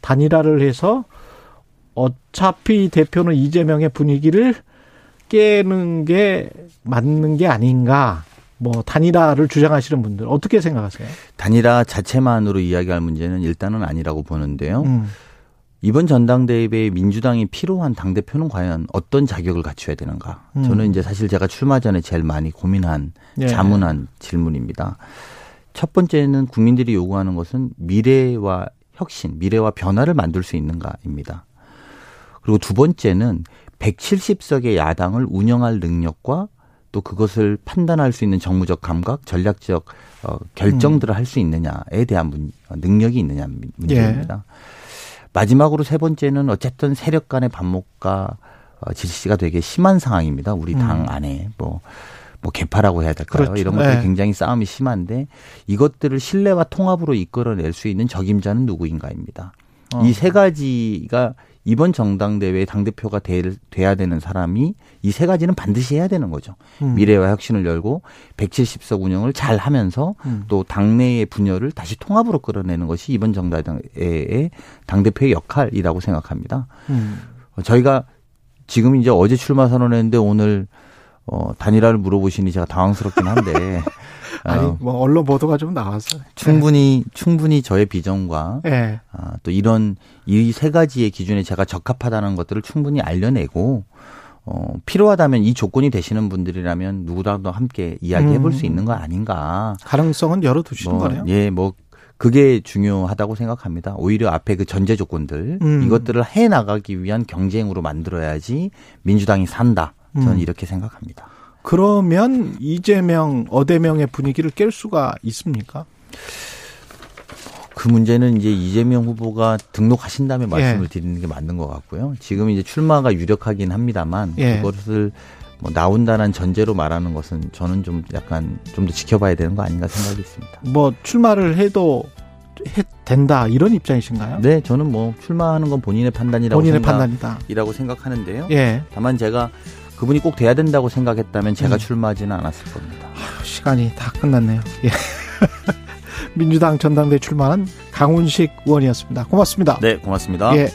단일화를 해서 어차피 대표는 이재명의 분위기를 깨는 게 맞는 게 아닌가. 뭐 단일화를 주장하시는 분들 어떻게 생각하세요? 단일화 자체만으로 이야기할 문제는 일단은 아니라고 보는데요. 음. 이번 전당대회에 민주당이 필요한 당 대표는 과연 어떤 자격을 갖춰야 되는가? 음. 저는 이제 사실 제가 출마 전에 제일 많이 고민한 예. 자문한 질문입니다. 첫 번째는 국민들이 요구하는 것은 미래와 혁신, 미래와 변화를 만들 수 있는가입니다. 그리고 두 번째는 170석의 야당을 운영할 능력과 또 그것을 판단할 수 있는 정무적 감각, 전략적 어, 결정들을 음. 할수 있느냐에 대한 문, 어, 능력이 있느냐 문제입니다. 예. 마지막으로 세 번째는 어쨌든 세력 간의 반목과 어, 질시가 되게 심한 상황입니다. 우리 당 음. 안에 뭐. 뭐 개파라고 해야 될까요? 그렇죠. 이런 것들이 네. 굉장히 싸움이 심한데 이것들을 신뢰와 통합으로 이끌어낼 수 있는 적임자는 누구인가입니다. 어. 이세 가지가 이번 정당대회 당대표가 돼야 되는 사람이 이 세 가지는 반드시 해야 되는 거죠. 음. 미래와 혁신을 열고 170석 운영을 잘 하면서 음. 또 당내의 분열을 다시 통합으로 끌어내는 것이 이번 정당대회의 당대표의 역할이라고 생각합니다. 음. 저희가 지금 이제 어제 출마 선언했는데 오늘 어, 단일화를 물어보시니 제가 당황스럽긴 한데 아니 어. 뭐 언론 보도가 좀 나왔어요. 충분히 네. 충분히 저의 비전과 네. 아, 또 이런 이 세 가지의 기준에 제가 적합하다는 것들을 충분히 알려내고 어, 필요하다면 이 조건이 되시는 분들이라면 누구라도 함께 이야기해 볼수 음. 있는 거 아닌가. 가능성은 열어두시는 뭐, 거네요. 예, 뭐 그게 중요하다고 생각합니다. 오히려 앞에 그 전제 조건들 음. 이것들을 해 나가기 위한 경쟁으로 만들어야지 민주당이 산다. 저는 음. 이렇게 생각합니다. 그러면 이재명, 어대명의 분위기를 깰 수가 있습니까? 그 문제는 이제 이재명 후보가 등록하신 다음에 말씀을 예. 드리는 게 맞는 것 같고요. 지금 이제 출마가 유력하긴 합니다만 예. 그것을 뭐 나온다는 전제로 말하는 것은 저는 좀 약간 좀 더 지켜봐야 되는 거 아닌가 생각이 있습니다. 뭐 출마를 해도 해, 된다 이런 입장이신가요? 네, 저는 뭐 출마하는 건 본인의 판단이라고 본인의 판단이다. 이라고 생각하는데요. 예. 다만 제가 그분이 꼭 돼야 된다고 생각했다면 제가 음. 출마하지는 않았을 겁니다. 아유, 시간이 다 끝났네요. 예. 민주당 전당대 출마한 강훈식 의원이었습니다. 고맙습니다. 네, 고맙습니다. 예.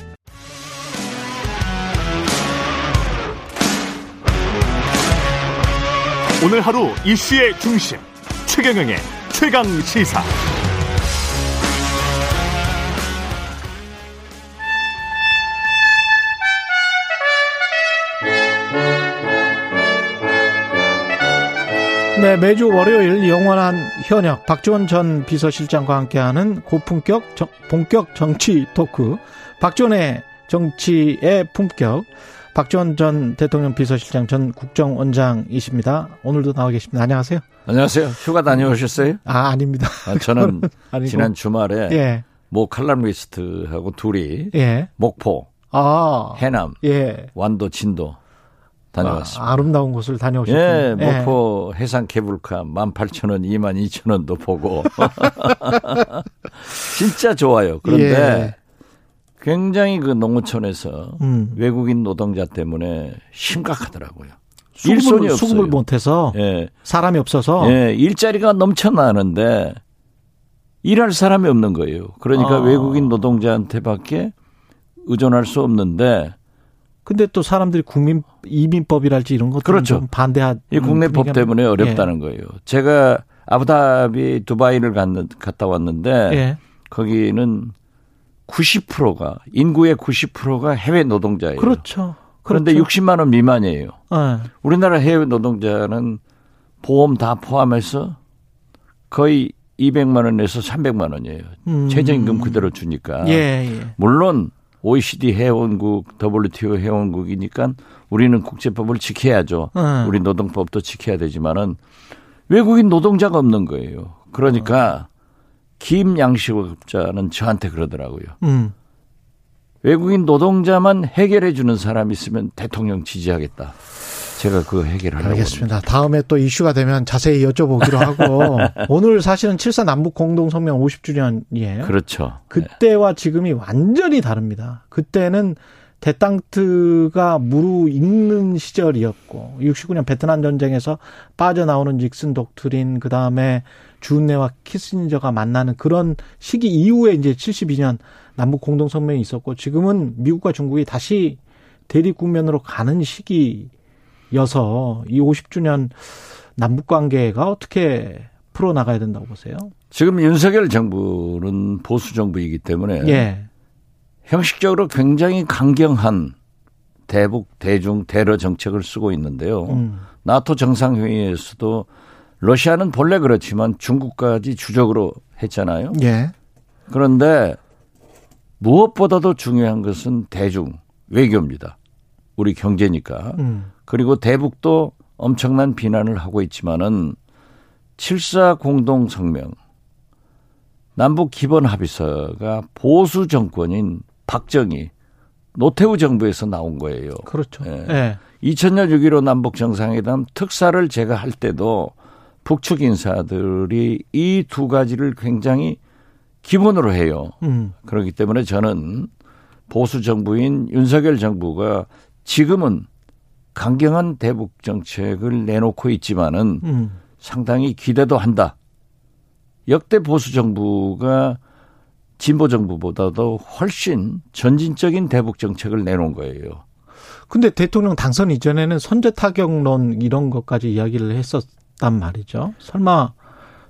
오늘 하루 이슈의 중심 최경영의 최강 시사. 네, 매주 월요일 영원한 현역 박지원 전 비서실장과 함께하는 고품격 정, 본격 정치 토크 박지원의 정치의 품격 박지원 전 대통령 비서실장 전 국정원장이십니다. 오늘도 나와 계십니다. 안녕하세요. 안녕하세요. 휴가 다녀오셨어요? 아, 아닙니다. 아, 저는 지난 주말에 예. 모 칼럼니스트하고 둘이 예. 목포, 아. 해남, 예. 완도, 진도 다녀왔습니다. 아, 름다운 곳을 다녀오셨군요. 예, 목포 예. 해상 케이블카 18,000원, 22,000원도 보고. 진짜 좋아요. 그런데 예. 굉장히 그 농어촌에서 음. 외국인 노동자 때문에 심각하더라고요. 수급을, 일손이 없어요. 수급을 못해서 예. 사람이 없어서 예, 일자리가 넘쳐나는데 일할 사람이 없는 거예요. 그러니까 아. 외국인 노동자한테밖에 의존할 수 없는데 근데 또 사람들이 국민 이민법이랄지 이런 것들 그렇죠. 좀 반대하. 이 국내법 때문에 어렵다는 예. 거예요. 제가 아부다비 두바이를 갔는, 갔다 왔는데 예. 거기는 90%가 인구의 90%가 해외 노동자예요. 그렇죠. 그런데 그렇죠. 60만 원 미만이에요. 예. 우리나라 해외 노동자는 보험 다 포함해서 거의 200만 원에서 300만 원이에요. 음. 최저임금 그대로 주니까. 예, 예. 물론 OECD 회원국, WTO 회원국이니까 우리는 국제법을 지켜야죠. 음. 우리 노동법도 지켜야 되지만은 외국인 노동자가 없는 거예요. 그러니까 김 양식업자는 저한테 그러더라고요. 음. 외국인 노동자만 해결해 주는 사람 있으면 대통령 지지하겠다. 제가 그 해결하려고 알겠습니다. 합니다. 다음에 또 이슈가 되면 자세히 여쭤보기로 하고 오늘 사실은 7사 남북 공동 성명 50주년이에요. 그렇죠. 그때와 지금이 완전히 다릅니다. 그때는 데땅트가 무르익는 시절이었고 69년 베트남 전쟁에서 빠져나오는 닉슨 독트린 그다음에 주은래와 키신저가 만나는 그런 시기 이후에 이제 72년 남북 공동 성명이 있었고 지금은 미국과 중국이 다시 대립 국면으로 가는 시기 여서 이 50주년 남북 관계가 어떻게 풀어 나가야 된다고 보세요? 지금 윤석열 정부는 보수 정부이기 때문에 예. 형식적으로 굉장히 강경한 대북 대중 대러 정책을 쓰고 있는데요. 음. 나토 정상회의에서도 러시아는 본래 그렇지만 중국까지 주적으로 했잖아요. 예. 그런데 무엇보다도 중요한 것은 대중 외교입니다. 우리 경제니까. 음. 그리고 대북도 엄청난 비난을 하고 있지만은 7사 공동 성명 남북 기본 합의서가 보수 정권인 박정희 노태우 정부에서 나온 거예요. 그렇죠. 예. 네. 2000년 6.15 남북 정상회담 특사를 제가 할 때도 북측 인사들이 이 두 가지를 굉장히 기본으로 해요. 음. 그렇기 때문에 저는 보수 정부인 윤석열 정부가 지금은 강경한 대북 정책을 내놓고 있지만은 음. 상당히 기대도 한다. 역대 보수 정부가 진보 정부보다도 훨씬 전진적인 대북 정책을 내놓은 거예요. 근데 대통령 당선 이전에는 선제 타격론 이런 것까지 이야기를 했었단 말이죠. 설마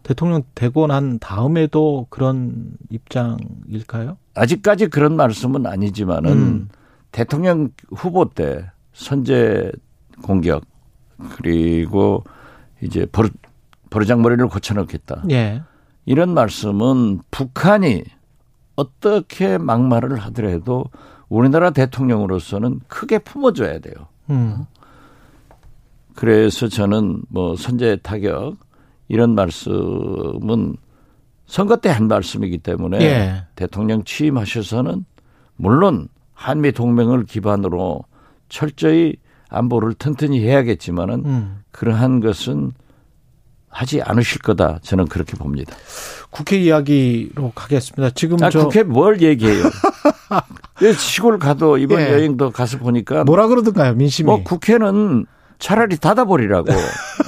대통령 되고 난 다음에도 그런 입장일까요? 아직까지 그런 말씀은 아니지만은 음. 대통령 후보 때 선제 공격 그리고 이제 버르, 버르장머리를 고쳐놓겠다. 예. 이런 말씀은 북한이 어떻게 막말을 하더라도 우리나라 대통령으로서는 크게 품어줘야 돼요. 음. 그래서 저는 뭐 선제 타격 이런 말씀은 선거 때 한 말씀이기 때문에 예. 대통령 취임하셔서는 물론 한미 동맹을 기반으로 철저히 안보를 튼튼히 해야겠지만은 음. 그러한 것은 하지 않으실 거다. 저는 그렇게 봅니다. 국회 이야기로 가겠습니다. 지금 아, 저 국회 뭘 얘기해요? 시골 가도 이번 예. 여행도 가서 보니까 뭐라 그러던가요, 민심이? 뭐 국회는 차라리 닫아버리라고.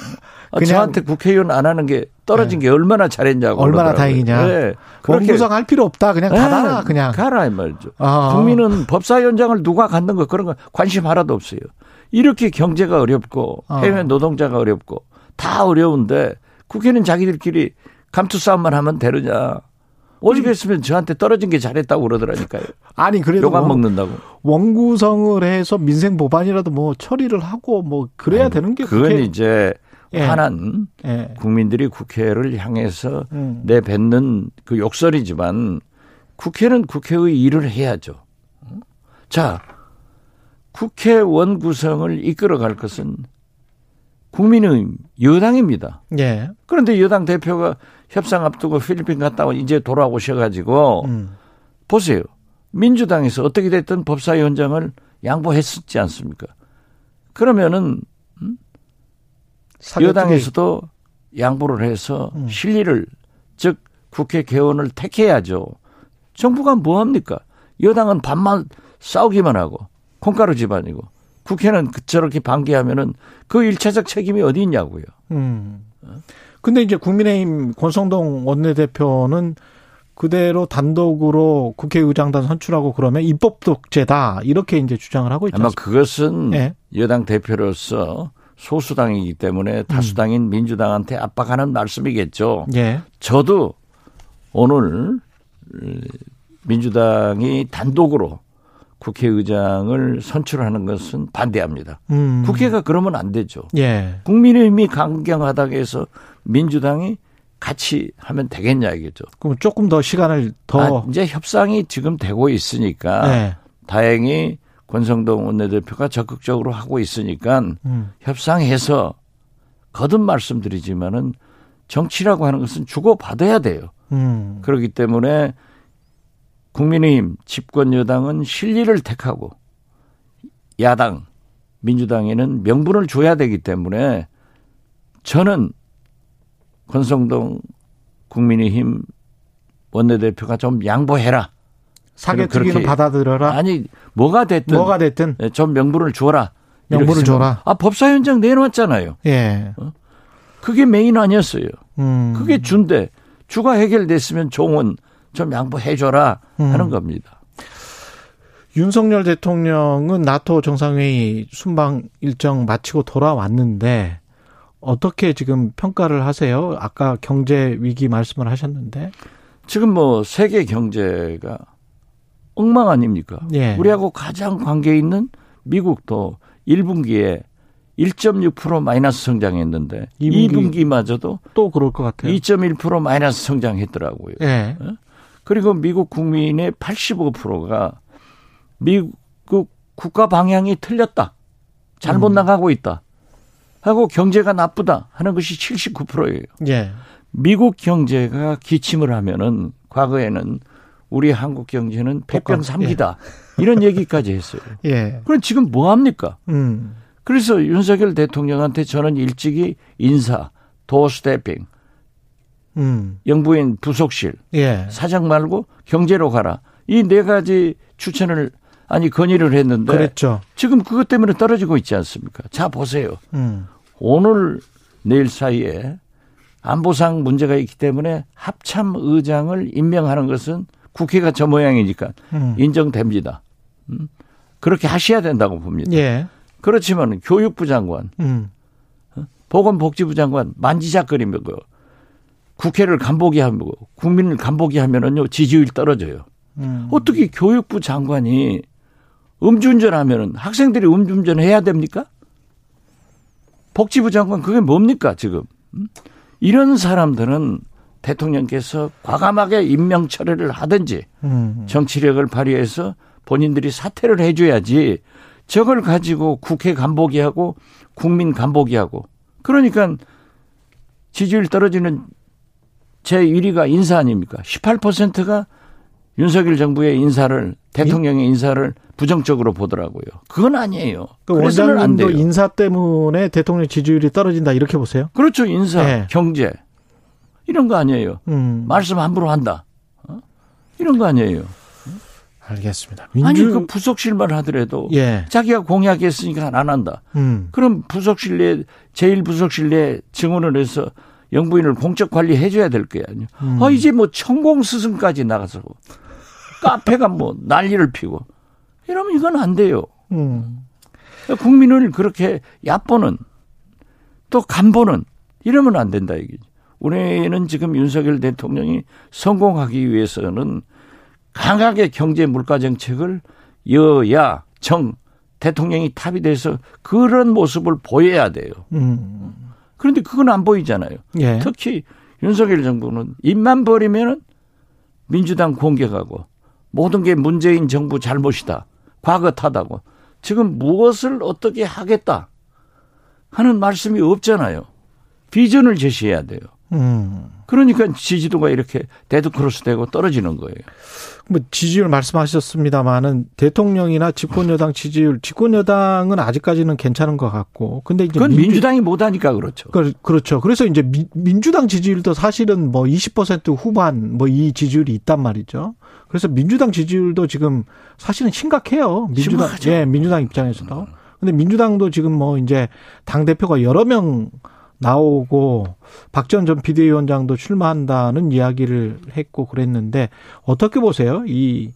그냥 저한테 국회의원 안 하는 게 떨어진 네. 게 얼마나 잘했냐고. 얼마나 그러더라고요. 다행이냐. 네. 원구성 할 필요 없다. 그냥. 네. 그냥. 가라, 이 말이죠. 아. 국민은 법사위원장을 누가 갖는 거 그런 거 관심 하나도 없어요. 이렇게 경제가 어렵고 아. 해외 노동자가 어렵고 다 어려운데 국회는 자기들끼리 감투 싸움만 하면 되느냐. 오직 했으면 저한테 떨어진 게 잘했다고 그러더라니까요. 아니 그래도 욕안 먹는다고. 원구성을 해서 민생 법안이라도 뭐 처리를 하고 뭐 그래야 아니, 되는 게 그건 국회. 이제 예. 화난 예. 국민들이 국회를 향해서 음. 내뱉는 그 욕설이지만 국회는 국회의 일을 해야죠. 자, 국회원 구성을 이끌어갈 것은 국민의힘 여당입니다. 예. 그런데 여당 대표가 협상 앞두고 필리핀 갔다 와 이제 돌아오셔가지고 음. 보세요. 민주당에서 어떻게 됐든 법사위원장을 양보했었지 않습니까? 그러면은 음? 여당에서도 양보를 해서 음. 실리를 즉 국회 개원을 택해야죠. 정부가 뭐 합니까? 여당은 반만 싸우기만 하고 콩가루 집안이고 국회는 저렇게 반기하면은 그 일차적 책임이 어디 있냐고요. 음. 근데 이제 국민의힘 권성동 원내대표는 그대로 단독으로 국회의장단 선출하고 그러면 입법 독재다 이렇게 이제 주장을 하고 있죠. 아마 그것은 네. 여당 대표로서 소수당이기 때문에 다수당인 음. 민주당한테 압박하는 말씀이겠죠. 예. 저도 오늘 민주당이 단독으로 국회의장을 선출하는 것은 반대합니다. 음. 국회가 그러면 안 되죠. 예. 국민의힘이 강경하다고 해서 민주당이 같이 하면 되겠냐 이거죠. 그럼 조금 더 시간을 더 아, 이제 협상이 지금 되고 있으니까 네. 다행히 권성동 원내대표가 적극적으로 하고 있으니까 음. 협상해서 거듭 말씀드리지만은 정치라고 하는 것은 주고받아야 돼요. 음. 그렇기 때문에 국민의힘 집권 여당은 실리를 택하고 야당 민주당에는 명분을 줘야 되기 때문에 저는 권성동 국민의힘 원내대표가 좀 양보해라. 사개특위는 받아들여라. 아니 뭐가 됐든 뭐가 됐든 네, 좀 명분을 줘라. 명분을 줘라. 아 법사 현장 내놓았잖아요. 예. 어? 그게 메인 아니었어요. 음. 그게 준대. 주가 해결됐으면 종은 좀 양보해줘라 하는 음. 겁니다. 윤석열 대통령은 나토 정상회의 순방 일정 마치고 돌아왔는데 어떻게 지금 평가를 하세요? 아까 경제 위기 말씀을 하셨는데 지금 뭐 세계 경제가 엉망 아닙니까? 예. 우리하고 가장 관계 있는 미국도 1분기에 1.6% 마이너스 성장했는데 2분기, 마저도또 그럴 것 같아요. 2.1% 마이너스 성장했더라고요. 예. 어? 그리고 미국 국민의 85%가 미국 국가 방향이 틀렸다. 잘못 음. 나가고 있다. 하고 경제가 나쁘다 하는 것이 79%예요. 예. 미국 경제가 기침을 하면은 과거에는 우리 한국 경제는 백병 삼기다. 예. 이런 얘기까지 했어요. 예. 그럼 지금 뭐 합니까? 음. 그래서 윤석열 대통령한테 저는 일찍이 인사, 도스태핑, 음. 영부인 부속실, 예. 사장 말고 경제로 가라. 이 네 가지 추천을 아니 건의를 했는데 그랬죠. 지금 그것 때문에 떨어지고 있지 않습니까? 자 보세요. 음. 오늘 내일 사이에 안보상 문제가 있기 때문에 합참 의장을 임명하는 것은 국회가 저 모양이니까 음. 인정됩니다. 음? 그렇게 하셔야 된다고 봅니다. 예. 그렇지만 교육부 장관, 음. 어? 보건복지부 장관 만지작거리며 그 국회를 간보기 하고 국민을 간보기 하면은요 지지율 떨어져요. 음. 어떻게 교육부 장관이 음주운전 하면은 학생들이 음주운전 해야 됩니까? 복지부 장관 그게 뭡니까 지금? 음? 이런 사람들은 대통령께서 과감하게 임명 처리를 하든지 음. 정치력을 발휘해서 본인들이 사퇴를 해줘야지 저걸 가지고 국회 간보기 하고 국민 간보기 하고 그러니까 지지율 떨어지는 제 1위가 인사 아닙니까? 18%가 윤석열 정부의 인사를 대통령의 인사를 부정적으로 보더라고요. 그건 아니에요. 그 원장님도 인사 때문에 대통령 지지율이 떨어진다 이렇게 보세요? 그렇죠. 인사, 네. 경제 이런 거 아니에요. 음. 말씀 함부로 한다. 어? 이런 거 아니에요. 알겠습니다. 민주... 아니 그 부속실만 하더라도 예. 자기가 공약했으니까 안 한다. 음. 그럼 부속실 내 제일 부속실 내 증언을 해서 영부인을 공적 관리해 줘야 될 거야. 음. 아 이제 뭐 천공 스승까지 나가서 카페가 뭐 난리를 피고 이러면 이건 안 돼요. 음. 국민을 그렇게 얕보는 또 간보는 이러면 안 된다 이거죠. 우리는 지금 윤석열 대통령이 성공하기 위해서는 강하게 경제 물가 정책을 여야 정 대통령이 탑이 돼서 그런 모습을 보여야 돼요. 음. 그런데 그건 안 보이잖아요. 예. 특히 윤석열 정부는 입만 벌리면은 민주당 공격하고 모든 게 문재인 정부 잘못이다. 과거 탓하고. 지금 무엇을 어떻게 하겠다 하는 말씀이 없잖아요. 비전을 제시해야 돼요. 음. 그러니까 지지도가 이렇게 데드크로스 되고 떨어지는 거예요. 뭐 지지율 말씀하셨습니다만은 대통령이나 집권여당 지지율, 집권여당은 아직까지는 괜찮은 것 같고, 근데 이제 그건 민주, 당이 못하니까 그렇죠. 그, 그렇죠. 그래서 이제 미, 민주당 지지율도 사실은 뭐 20% 후반 뭐 이 지지율이 있단 말이죠. 그래서 민주당 지지율도 지금 사실은 심각해요. 민주당, 심각하죠. 예, 민주당 입장에서도. 근데 민주당도 지금 뭐 이제 당 대표가 여러 명 나오고 박전 전 비대위원장도 출마한다는 이야기를 했고 그랬는데 어떻게 보세요? 이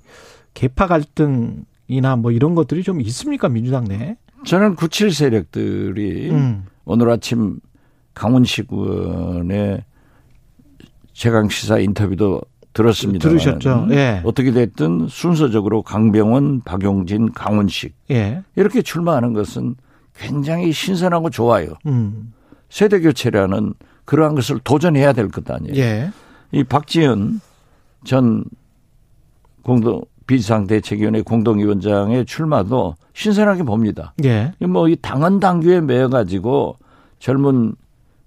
개파 갈등이나 뭐 이런 것들이 좀 있습니까 민주당 내에? 저는 97 세력들이 음. 오늘 아침 강원식 의원의 최강 시사 인터뷰도 들었습니다. 들으셨죠? 예. 어떻게 됐든 순서적으로 강병원, 박용진, 강원식 예. 이렇게 출마하는 것은 굉장히 신선하고 좋아요. 음. 세대 교체라는 그러한 것을 도전해야 될 것 아니에요. 예. 이 박지원 전 공동 비상대책위원회 공동위원장의 출마도 신선하게 봅니다. 예. 뭐이 당헌 당규에 매여 가지고 젊은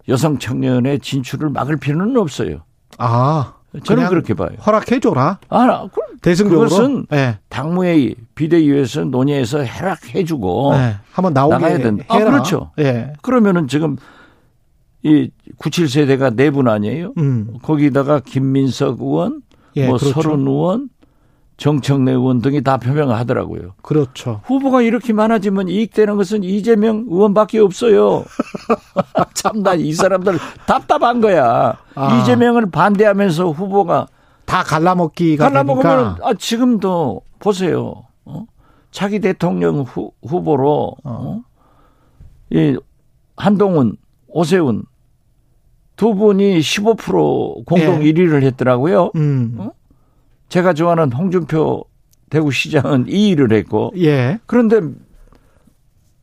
여성 청년의 진출을 막을 필요는 없어요. 아, 저는 그렇게 봐요. 허락해 줘라. 아, 대승적으로. 그것은 네. 당무회의, 비대위에서 논의해서 허락해 주고 네. 한번 나오게 나가야 된다. 아, 그렇죠. 네. 그러면은 지금 이 97세대가 네 분 아니에요? 음. 거기다가 김민석 의원, 예, 뭐 그렇죠. 서른 의원, 정청래 의원 등이 다 표명을 하더라고요. 그렇죠. 후보가 이렇게 많아지면 이익되는 것은 이재명 의원밖에 없어요. 참 나 이 사람들 답답한 거야. 아. 이재명을 반대하면서 후보가 다 갈라먹기가 갈라먹으면 아 지금도 보세요. 어? 차기 대통령 후, 후보로 어. 어? 이 한동훈, 오세훈 두 분이 15% 공동 예. 1위를 했더라고요. 음. 어? 제가 좋아하는 홍준표 대구시장은 2위를 했고. 예. 그런데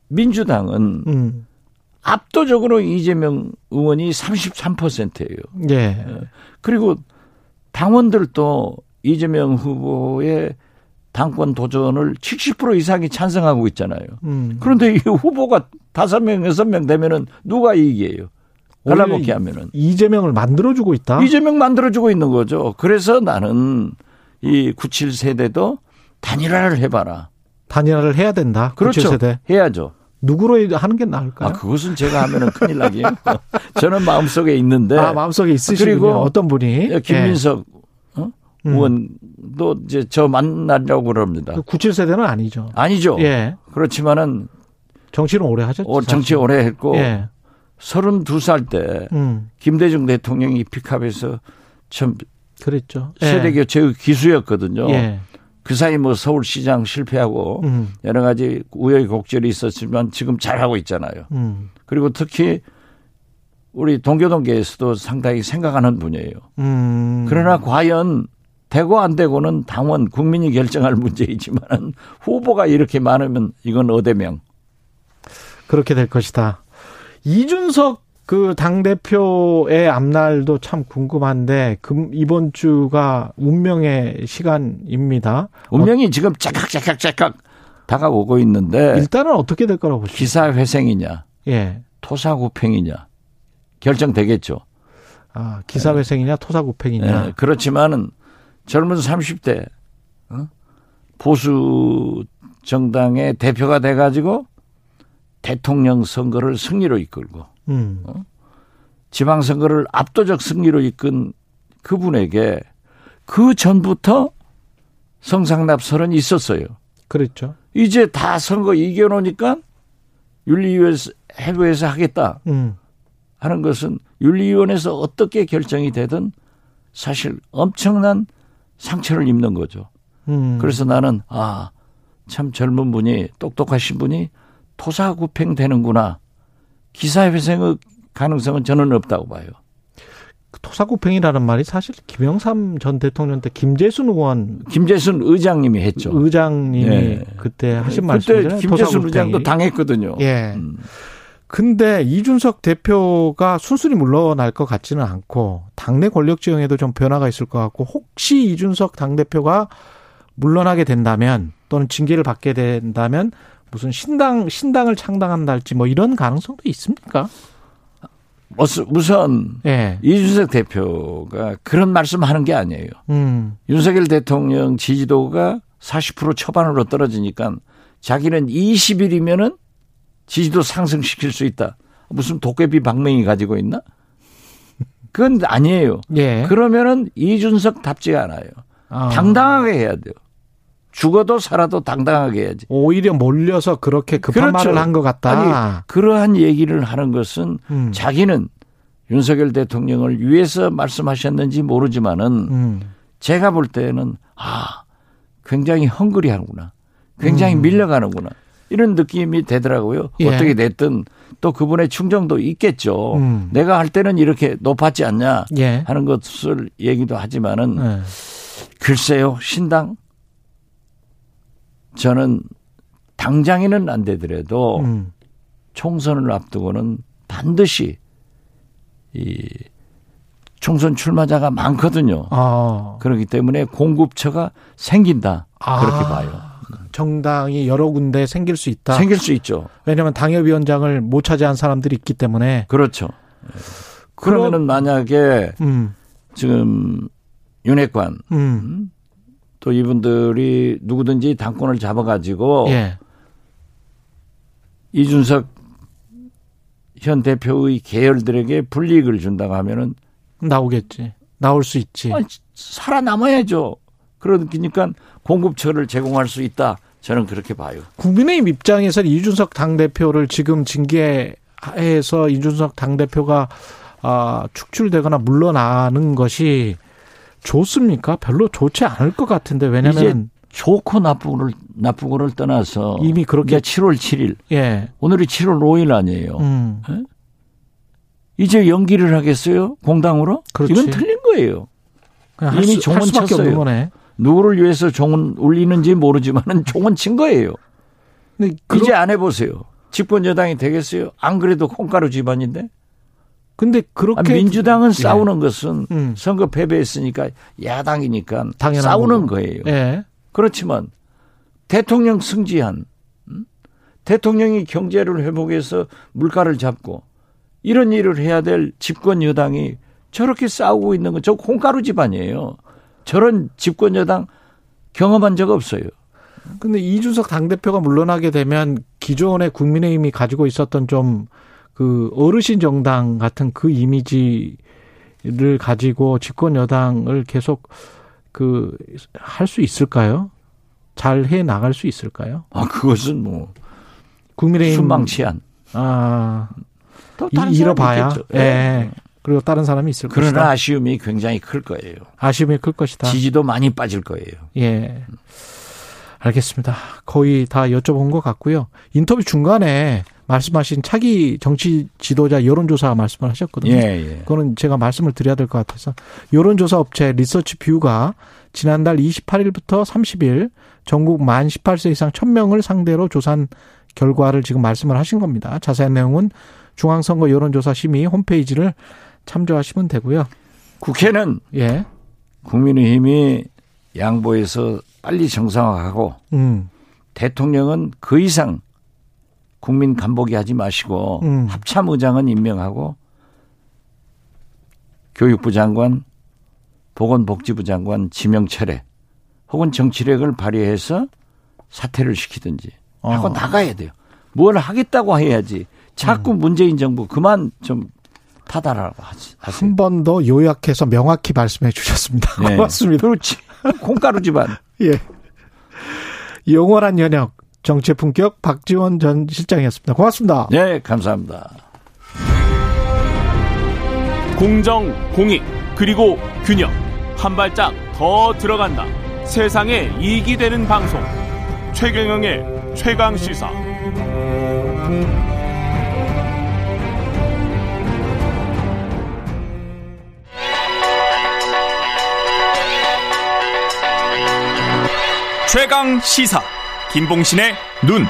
민주당은 음. 압도적으로 이재명 의원이 33%예요. 예. 그리고 당원들도 이재명 후보의 당권 도전을 70% 이상이 찬성하고 있잖아요. 음. 그런데 이 후보가 5명, 6명 되면은 누가 이익이에요? 갈라먹기 하면은. 이재명을 만들어주고 있다? 이재명 만들어주고 있는 거죠. 그래서 나는 이 97세대도 단일화를 해봐라. 단일화를 해야 된다. 그렇죠. 97세대. 해야죠. 누구로 하는 게 나을까요? 아, 그것은 제가 하면은 큰일 나기요. 저는 마음속에 있는데. 아, 마음속에 있으시군요. 그리고 어떤 분이? 예, 김민석 예. 어? 음. 의원도 이제 저 만나려고 그럽니다. 97세대는 아니죠. 아니죠. 예. 그렇지만은 정치를 오래 하셨죠. 어, 정치 오래 했고 예. 32살 때 음. 김대중 대통령이 픽업해서 참 그랬죠. 세대 교체 기수였거든요. 예. 그 사이 뭐 서울시장 실패하고 음. 여러 가지 우여곡절이 있었지만 지금 잘하고 있잖아요. 음. 그리고 특히 우리 동교동계에서도 상당히 생각하는 분이에요. 음. 그러나 과연 되고 안 되고는 당원 국민이 결정할 문제이지만 후보가 이렇게 많으면 이건 어대명. 그렇게 될 것이다. 이준석 그 당대표의 앞날도 참 궁금한데, 금, 이번 주가 운명의 시간입니다. 운명이 어, 지금 째깍째깍째깍 다가오고 있는데. 일단은 어떻게 될 거라고 보십니까? 기사회생이냐. 예. 토사구팽이냐. 결정되겠죠. 아, 기사회생이냐, 네. 토사구팽이냐. 네. 그렇지만은 젊은 30대, 어? 보수 정당의 대표가 돼가지고 대통령 선거를 승리로 이끌고 음. 어? 지방선거를 압도적 승리로 이끈 그분에게 그 전부터 성상납설은 있었어요. 그렇죠. 이제 다 선거 이겨놓으니까 윤리위에서 해부에서 하겠다 음. 하는 것은 윤리위원회에서 어떻게 결정이 되든 사실 엄청난 상처를 입는 거죠. 음. 그래서 나는 아 참 젊은 분이 똑똑하신 분이 토사구팽 되는구나 기사회생의 가능성은 저는 없다고 봐요. 토사구팽이라는 말이 사실 김영삼 전 대통령 때 김재순 의원 김재순 의장님이 했죠. 의장님이 네. 그때 하신 말씀이잖아요. 그때 김재순 의장도 당했거든요. 예. 음. 근데 이준석 대표가 순순히 물러날 것 같지는 않고 당내 권력 지형에도 좀 변화가 있을 것 같고 혹시 이준석 당 대표가 물러나게 된다면 또는 징계를 받게 된다면 무슨 신당 신당을 창당한달지 뭐 이런 가능성도 있습니까? 우선 네. 이준석 대표가 그런 말씀하는 게 아니에요. 음. 윤석열 대통령 지지도가 40% 초반으로 떨어지니까 자기는 20일이면은 지지도 상승시킬 수 있다. 무슨 도깨비 방맹이 가지고 있나? 그건 아니에요. 예. 그러면은 이준석 답지 않아요. 아. 당당하게 해야 돼요. 죽어도 살아도 당당하게 해야지. 오히려 몰려서 그렇게 급한 그렇죠. 말을 한 것 같다. 아니, 그러한 얘기를 하는 것은 음. 자기는 윤석열 대통령을 위해서 말씀하셨는지 모르지만은 음. 제가 볼 때는 아 굉장히 헝그리 하는구나. 굉장히 음. 밀려가는구나. 이런 느낌이 되더라고요. 예. 어떻게 됐든 또 그분의 충정도 있겠죠. 음. 내가 할 때는 이렇게 높았지 않냐 예. 하는 것을 얘기도 하지만은 예. 글쎄요 신당 저는 당장에는 안 되더라도 음. 총선을 앞두고는 반드시 이 총선 출마자가 많거든요. 아. 그렇기 때문에 공급처가 생긴다. 아. 그렇게 봐요. 정당이 여러 군데 생길 수 있다. 생길 수 있죠. 왜냐하면 당협위원장을 못 차지한 사람들이 있기 때문에. 그렇죠. 그러면은 만약에 음. 지금 윤핵관 음. 음. 또 이분들이 누구든지 당권을 잡아가지고 예. 이준석 현 대표의 계열들에게 불이익을 준다고 하면은 나오겠지. 나올 수 있지. 아니, 살아남아야죠. 그러니까 공급처를 제공할 수 있다. 저는 그렇게 봐요. 국민의힘 입장에서 이준석 당대표를 지금 징계해서 이준석 당대표가 아, 축출되거나 물러나는 것이 좋습니까? 별로 좋지 않을 것 같은데 왜냐면 좋고 나쁘고를 나쁘고를 떠나서 이미 그렇게 7월 7일. 예. 오늘이 7월 5일 아니에요. 음. 예? 이제 연기를 하겠어요? 공당으로? 그렇지. 이건 틀린 거예요. 이미 종은 쳤어요. 누구를 위해서 종은 울리는지 모르지만은 종은 친 거예요. 이제 안 해보세요. 집권 여당이 되겠어요? 안 그래도 콩가루 집안인데? 근데 그렇게 아, 민주당은 예. 싸우는 것은 음. 선거 패배했으니까 야당이니까 싸우는 거고. 거예요. 예. 그렇지만 대통령 승지한 음? 대통령이 경제를 회복해서 물가를 잡고 이런 일을 해야 될 집권 여당이 저렇게 싸우고 있는 건저 콩가루 집안이에요. 저런 집권 여당 경험한 적 없어요. 근데 이준석 당대표가 물러나게 되면 기존의 국민의힘이 가지고 있었던 좀 그 어르신 정당 같은 그 이미지를 가지고 집권 여당을 계속 그 할 수 있을까요? 잘 해 나갈 수 있을까요? 아 그것은 뭐 국민의힘 순망치한. 아 잃어봐야. 예. 네. 그리고 다른 사람이 있을 그러나 것이다. 아쉬움이 굉장히 클 거예요. 아쉬움이 클 것이다. 지지도 많이 빠질 거예요. 예. 알겠습니다. 거의 다 여쭤본 것 같고요. 인터뷰 중간에 말씀하신 차기 정치 지도자 여론조사 말씀을 하셨거든요. 예, 예. 그거는 제가 말씀을 드려야 될 것 같아서 여론조사 업체 리서치 뷰가 지난달 28일부터 30일 전국 만 18세 이상 1000명을 상대로 조사한 결과를 지금 말씀을 하신 겁니다. 자세한 내용은 중앙선거 여론조사 심의 홈페이지를 참조하시면 되고요. 국회는 예. 국민의힘이 양보해서 빨리 정상화하고 음. 대통령은 그 이상 국민 간보기 하지 마시고 음. 합참 의장은 임명하고 교육부 장관, 보건복지부 장관 지명 철회 혹은 정치력을 발휘해서 사퇴를 시키든지 하고 어. 나가야 돼요. 뭘 하겠다고 해야지. 자꾸 음. 문재인 정부 그만 좀 타달라고 하지. 한 번 더 요약해서 명확히 말씀해 주셨습니다. 네. 고맙습니다. 그렇지. 콩가루 집안. 예. 영원한 연역 정치의 품격 박지원 전 실장이었습니다. 고맙습니다. 네, 감사합니다. 공정, 공익, 그리고 균형. 한 발짝 더 들어간다. 세상에 이익이 되는 방송. 최경영의 최강 시사. 최강 시사 김봉신의 눈.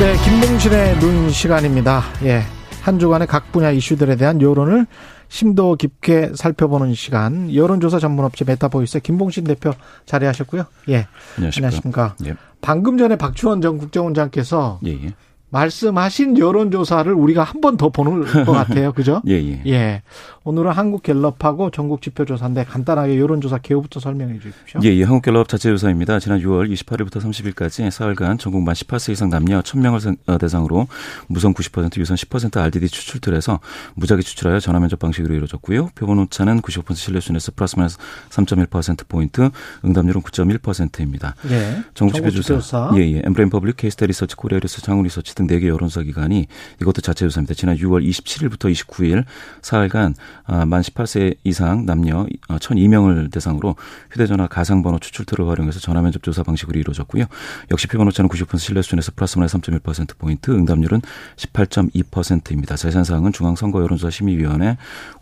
네, 김봉신의 눈 시간입니다. 예. 한 주간의 각 분야 이슈들에 대한 여론을 심도 깊게 살펴보는 시간. 여론조사 전문업체 메타보이스 김봉신 대표 자리하셨고요. 예. 안녕하십니까. 안녕하십니까. 예. 방금 전에 박지원 전 국정원장께서 예, 예. 말씀하신 여론조사를 우리가 한 번 더 보는 것 같아요. 그죠? 예, 예. 예. 오늘은 한국갤럽하고 전국지표조사인데 간단하게 여론조사 개요부터 설명해 주십시오. 예, 예. 한국갤럽 자체조사입니다. 지난 6월 28일부터 30일까지 사흘간 전국 만 18세 이상 남녀 1000명을 어, 대상으로 무선 90% 유선 10% RDD 추출틀 해서 무작위 추출하여 전화면접 방식으로 이루어졌고요. 표본 오차는 95% 신뢰수준에서 플러스 마이너스 3.1%포인트, 응답률은 9.1%입니다. 예. 전국지표조사. 예, 예. 엠브레인 퍼블릭, 케이스탯 리서치, 코리아 리서치, 한국 리서치 등 4개 여론조사 기관이 이것도 자체조사입니다. 지난 6월 27일부터 29일 사흘간 아, 만 18세 이상 남녀 1,002명을 어, 대상으로 휴대전화 가상번호 추출틀을 활용해서 전화면접 조사 방식으로 이루어졌고요. 역시 피번 오차는 90% 신뢰 수준에서 플러스 마이너스 3.1%포인트, 응답률은 18.2%입니다. 자세한 사항은 중앙선거 여론조사 심의위원회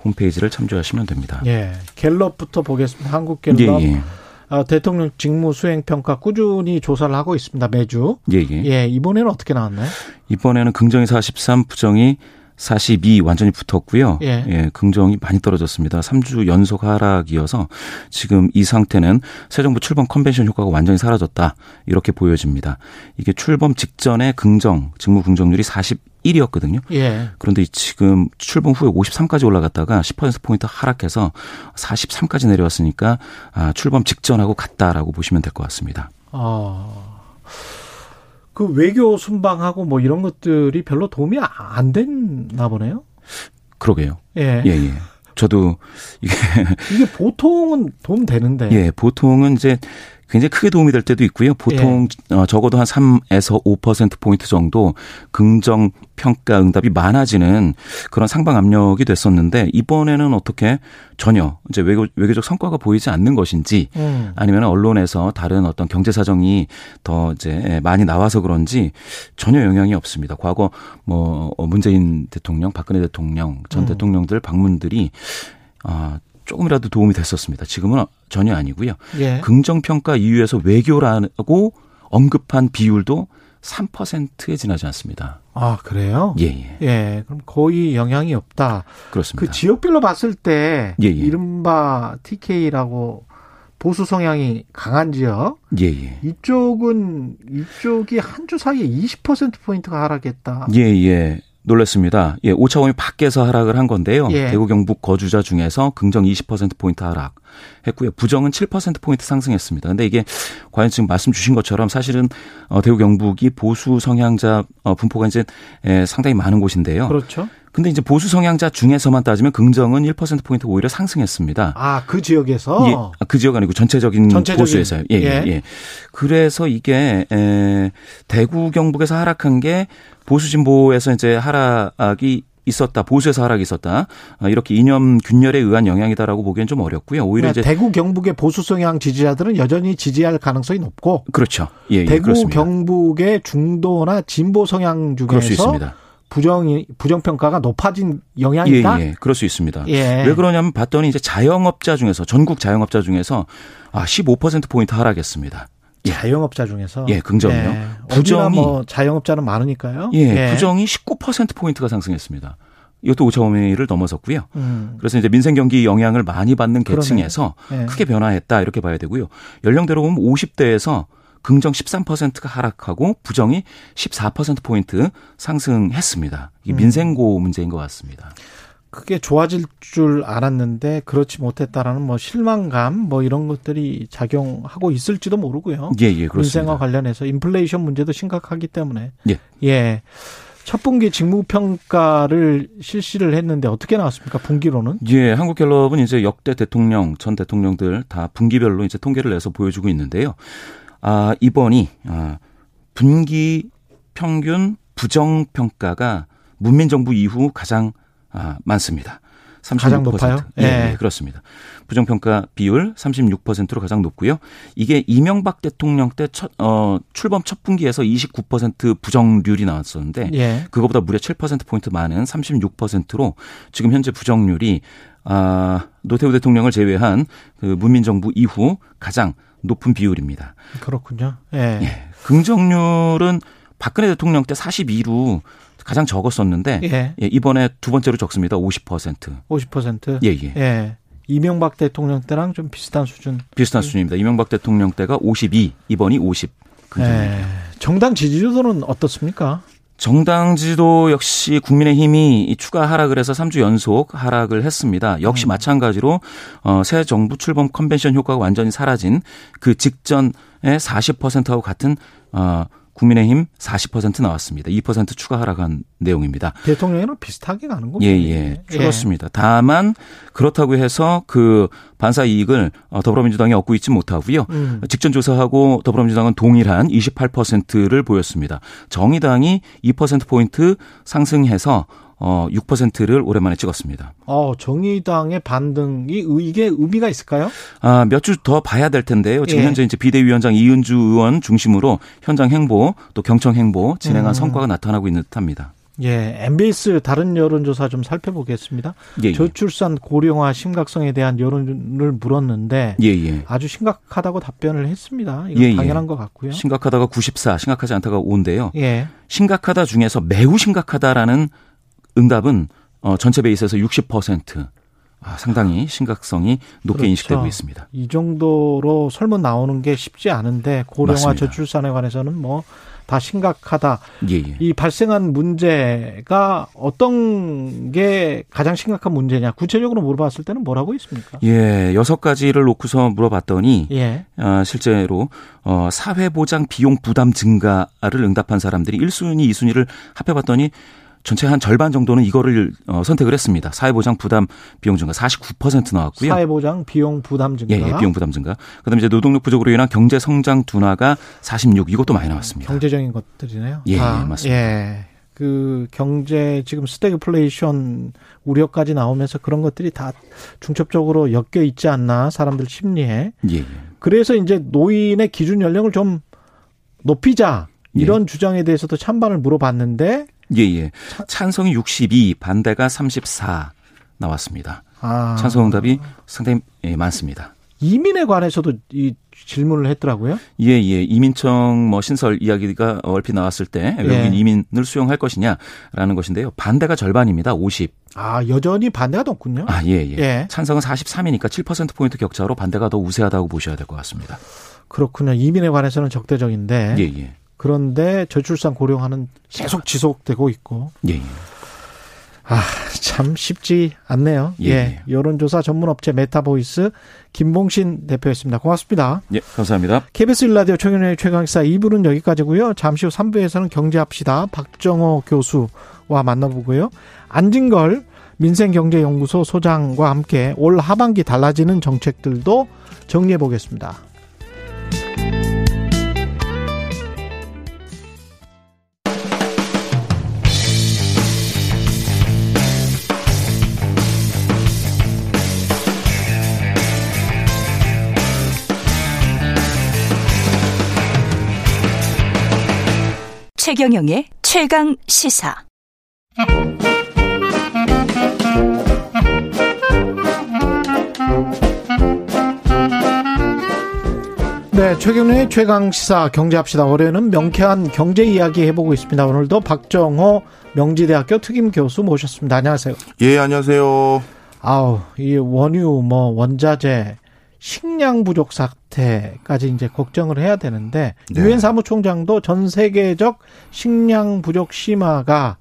홈페이지를 참조하시면 됩니다. 예. 갤럽부터 보겠습니다. 한국갤럽. 예, 예. 어, 대통령 직무 수행 평가 꾸준히 조사를 하고 있습니다. 매주. 예, 예. 예, 이번에는 어떻게 나왔나요? 이번에는 긍정이 43, 부정이 42 완전히 붙었고요. 예. 예. 긍정이 많이 떨어졌습니다. 3주 연속 하락이어서 지금 이 상태는 새 정부 출범 컨벤션 효과가 완전히 사라졌다. 이렇게 보여집니다. 이게 출범 직전에 긍정, 직무 긍정률이 41이었거든요. 예. 그런데 지금 출범 후에 53까지 올라갔다가 10% 포인트 하락해서 43까지 내려왔으니까 아, 출범 직전하고 같다라고 보시면 될 것 같습니다. 아. 그 외교 순방하고 뭐 이런 것들이 별로 도움이 안 됐나 보네요. 그러게요. 예. 예, 예. 저도 이게 이게 보통은 도움 되는데. 예, 보통은 이제 굉장히 크게 도움이 될 때도 있고요. 보통 예. 어, 적어도 한 3에서 5% 포인트 정도 긍정 평가 응답이 많아지는 그런 상방 압력이 됐었는데 이번에는 어떻게 전혀 이제 외교, 외교적 성과가 보이지 않는 것인지 음. 아니면 언론에서 다른 어떤 경제 사정이 더 이제 많이 나와서 그런지 전혀 영향이 없습니다. 과거 뭐 문재인 대통령, 박근혜 대통령 전 음. 대통령들 방문들이 아 조금이라도 도움이 됐었습니다. 지금은 전혀 아니고요. 예. 긍정평가 이유에서 외교라고 언급한 비율도 3%에 지나지 않습니다. 아, 그래요? 예, 예. 예. 그럼 거의 영향이 없다. 그렇습니다. 그 지역별로 봤을 때 예, 예. 이른바 TK라고 보수 성향이 강한 지역. 예, 예. 이쪽은 이쪽이 한 주 사이에 20% 포인트가 하락했다. 예, 예. 놀랐습니다. 예, 오차범위 밖에서 하락을 한 건데요. 예. 대구 경북 거주자 중에서 긍정 20% 포인트 하락 했고요. 부정은 7% 포인트 상승했습니다. 근데 이게 과연 지금 말씀 주신 것처럼 사실은 어 대구 경북이 보수 성향자 어 분포가 이제 예, 상당히 많은 곳인데요. 그렇죠. 근데 이제 보수 성향자 중에서만 따지면 긍정은 1% 포인트 오히려 상승했습니다. 아, 그 지역에서 예, 아, 그 지역 아니고 전체적인, 전체적인 보수에서요. 예, 예, 예. 그래서 이게 에 대구 경북에서 하락한 게 보수 진보에서 이제 하락이 있었다. 보수에서 하락이 있었다. 아, 이렇게 이념 균열에 의한 영향이다라고 보기엔 좀 어렵고요. 오히려 이제 대구 경북의 보수 성향 지지자들은 여전히 지지할 가능성이 높고 그렇죠. 예, 예 대구 그렇습니다. 경북의 중도나 진보 성향 중에서 부정이 부정 평가가 높아진 영향이다. 예, 예. 그럴 수 있습니다. 예. 왜 그러냐면 봤더니 이제 자영업자 중에서 전국 자영업자 중에서 아 15% 포인트 하락했습니다. 예. 자영업자 중에서 예, 긍정이요. 예. 부정이 뭐 자영업자는 많으니까요. 예, 예. 부정이 19% 포인트가 상승했습니다. 이것도 5.5매를 넘어섰고요. 음. 그래서 이제 민생 경기 영향을 많이 받는 계층에서 예. 크게 변화했다 이렇게 봐야 되고요. 연령대로 보면 50대에서 긍정 13%가 하락하고 부정이 14% 포인트 상승했습니다. 이게 음. 민생고 문제인 것 같습니다. 크게 좋아질 줄 알았는데 그렇지 못했다라는 뭐 실망감 뭐 이런 것들이 작용하고 있을지도 모르고요. 예, 예, 그렇습니다. 민생과 관련해서 인플레이션 문제도 심각하기 때문에 예. 예. 첫 분기 직무 평가를 실시를 했는데 어떻게 나왔습니까? 분기로는? 예, 한국갤럽은 이제 역대 대통령, 전 대통령들 다 분기별로 이제 통계를 내서 보여주고 있는데요. 아, 이번이 아, 분기 평균 부정 평가가 문민 정부 이후 가장 아, 많습니다. 36%. 가장 높아요? 예, 네. 그렇습니다. 부정평가 비율 36%로 가장 높고요. 이게 이명박 대통령 때 첫, 어, 출범 첫 분기에서 29% 부정률이 나왔었는데 예. 그거보다 무려 7%포인트 많은 36%로 지금 현재 부정률이 아, 노태우 대통령을 제외한 그 문민정부 이후 가장 높은 비율입니다. 그렇군요. 예. 예. 긍정률은 박근혜 대통령 때 42로 가장 적었었는데 예. 예, 이번에 두 번째로 적습니다. 50%. 50%. 예, 예. 예. 이명박 대통령 때랑 좀 비슷한 수준. 비슷한 수준입니다. 이명박 대통령 때가 52, 이번이 50. 예. 정당 지지도는 어떻습니까? 정당 지도 역시 국민의힘이 추가 하락을 해서 3주 연속 하락을 했습니다. 역시 음. 마찬가지로 어, 새 정부 출범 컨벤션 효과가 완전히 사라진 그 직전의 40%하고 같은 어, 국민의힘 40% 나왔습니다. 2% 추가 하락한 내용입니다. 대통령이랑 비슷하게 가는 거죠. 예, 예. 줄었습니다. 예. 다만 그렇다고 해서 그 반사 이익을 어, 더불어민주당이 얻고 있지 못하고요. 음. 직전 조사하고 더불어민주당은 동일한 28%를 보였습니다. 정의당이 2% 포인트 상승해서 어 6%를 오랜만에 찍었습니다. 어, 정의당의 반등이 이게 의미가 있을까요? 아, 몇 주 더 봐야 될 텐데요. 지금 예. 현재 이제 비대위원장 이은주 의원 중심으로 현장 행보 또 경청 행보 진행한 음. 성과가 나타나고 있는 듯합니다. 예, MBS 다른 여론조사 좀 살펴보겠습니다. 예, 예. 저출산 고령화 심각성에 대한 여론을 물었는데 예, 예. 아주 심각하다고 답변을 했습니다. 이건 예, 예. 당연한 것 같고요. 심각하다가 94, 심각하지 않다가 5인데요. 예. 심각하다 중에서 매우 심각하다라는 응답은 어, 전체 베이스에서 60% 아, 상당히 심각성이 높게 그렇죠. 인식되고 있습니다. 이 정도로 설문 나오는 게 쉽지 않은데 고령화 맞습니다. 저출산에 관해서는 뭐 다 심각하다. 예, 예. 이 발생한 문제가 어떤 게 가장 심각한 문제냐? 구체적으로 물어봤을 때는 뭐라고 있습니까? 예, 여섯 가지를 놓고서 물어봤더니 예. 어, 실제로 어, 사회보장 비용 부담 증가를 응답한 사람들이 1순위, 2순위를 합해봤더니 전체 한 절반 정도는 이거를 어, 선택을 했습니다. 사회보장 부담 비용 증가 49% 나왔고요. 사회보장 비용 부담 증가. 예, 예 비용 부담 증가. 그다음에 이제 노동력 부족으로 인한 경제 성장 둔화가 46 이것도 많이 나왔습니다. 경제적인 것들이네요. 예, 아, 맞습니다. 예. 그 경제 지금 스태그플레이션 우려까지 나오면서 그런 것들이 다 중첩적으로 엮여 있지 않나 사람들 심리에. 예, 예. 그래서 이제 노인의 기준 연령을 좀 높이자 이런 예. 주장에 대해서도 찬반을 물어봤는데 예, 예. 찬성이 62, 반대가 34 나왔습니다. 아. 찬성 응답이 상당히 예, 많습니다. 이민에 관해서도 이 질문을 했더라고요. 예, 예. 이민청 뭐 신설 이야기가 얼핏 나왔을 때 외국인 예. 이민을 수용할 것이냐라는 것인데요. 반대가 절반입니다. 50. 아, 여전히 반대가 높군요. 아, 예, 예. 예. 찬성은 43이니까 7% 포인트 격차로 반대가 더 우세하다고 보셔야 될 것 같습니다. 그렇군요. 이민에 관해서는 적대적인데. 예, 예. 그런데 저출산 고령화는 계속 지속되고 있고. 예. 예. 아, 참 쉽지 않네요. 예. 예. 여론조사 전문업체 메타보이스 김봉신 대표였습니다. 고맙습니다. 예, 감사합니다. KBS 일라디오 최경영의 최강시사 2부는 여기까지고요. 잠시 후 3부에서는 경제합시다. 박정호 교수와 만나보고요. 안진걸 민생경제연구소 소장과 함께 올 하반기 달라지는 정책들도 정리해 보겠습니다. 최경영의 최강 시사. 네, 최경영의 최강 시사 경제합시다. 올해는 명쾌한 경제 이야기 해보고 있습니다. 오늘도 박정호 명지대학교 특임 교수 모셨습니다. 안녕하세요. 예, 안녕하세요. 아우, 이 원유, 뭐 원자재, 식량 부족 사태까지 이제 걱정을 해야 되는데 네. 유엔 네. 사무총장도 전 세계적 식량 부족 심화가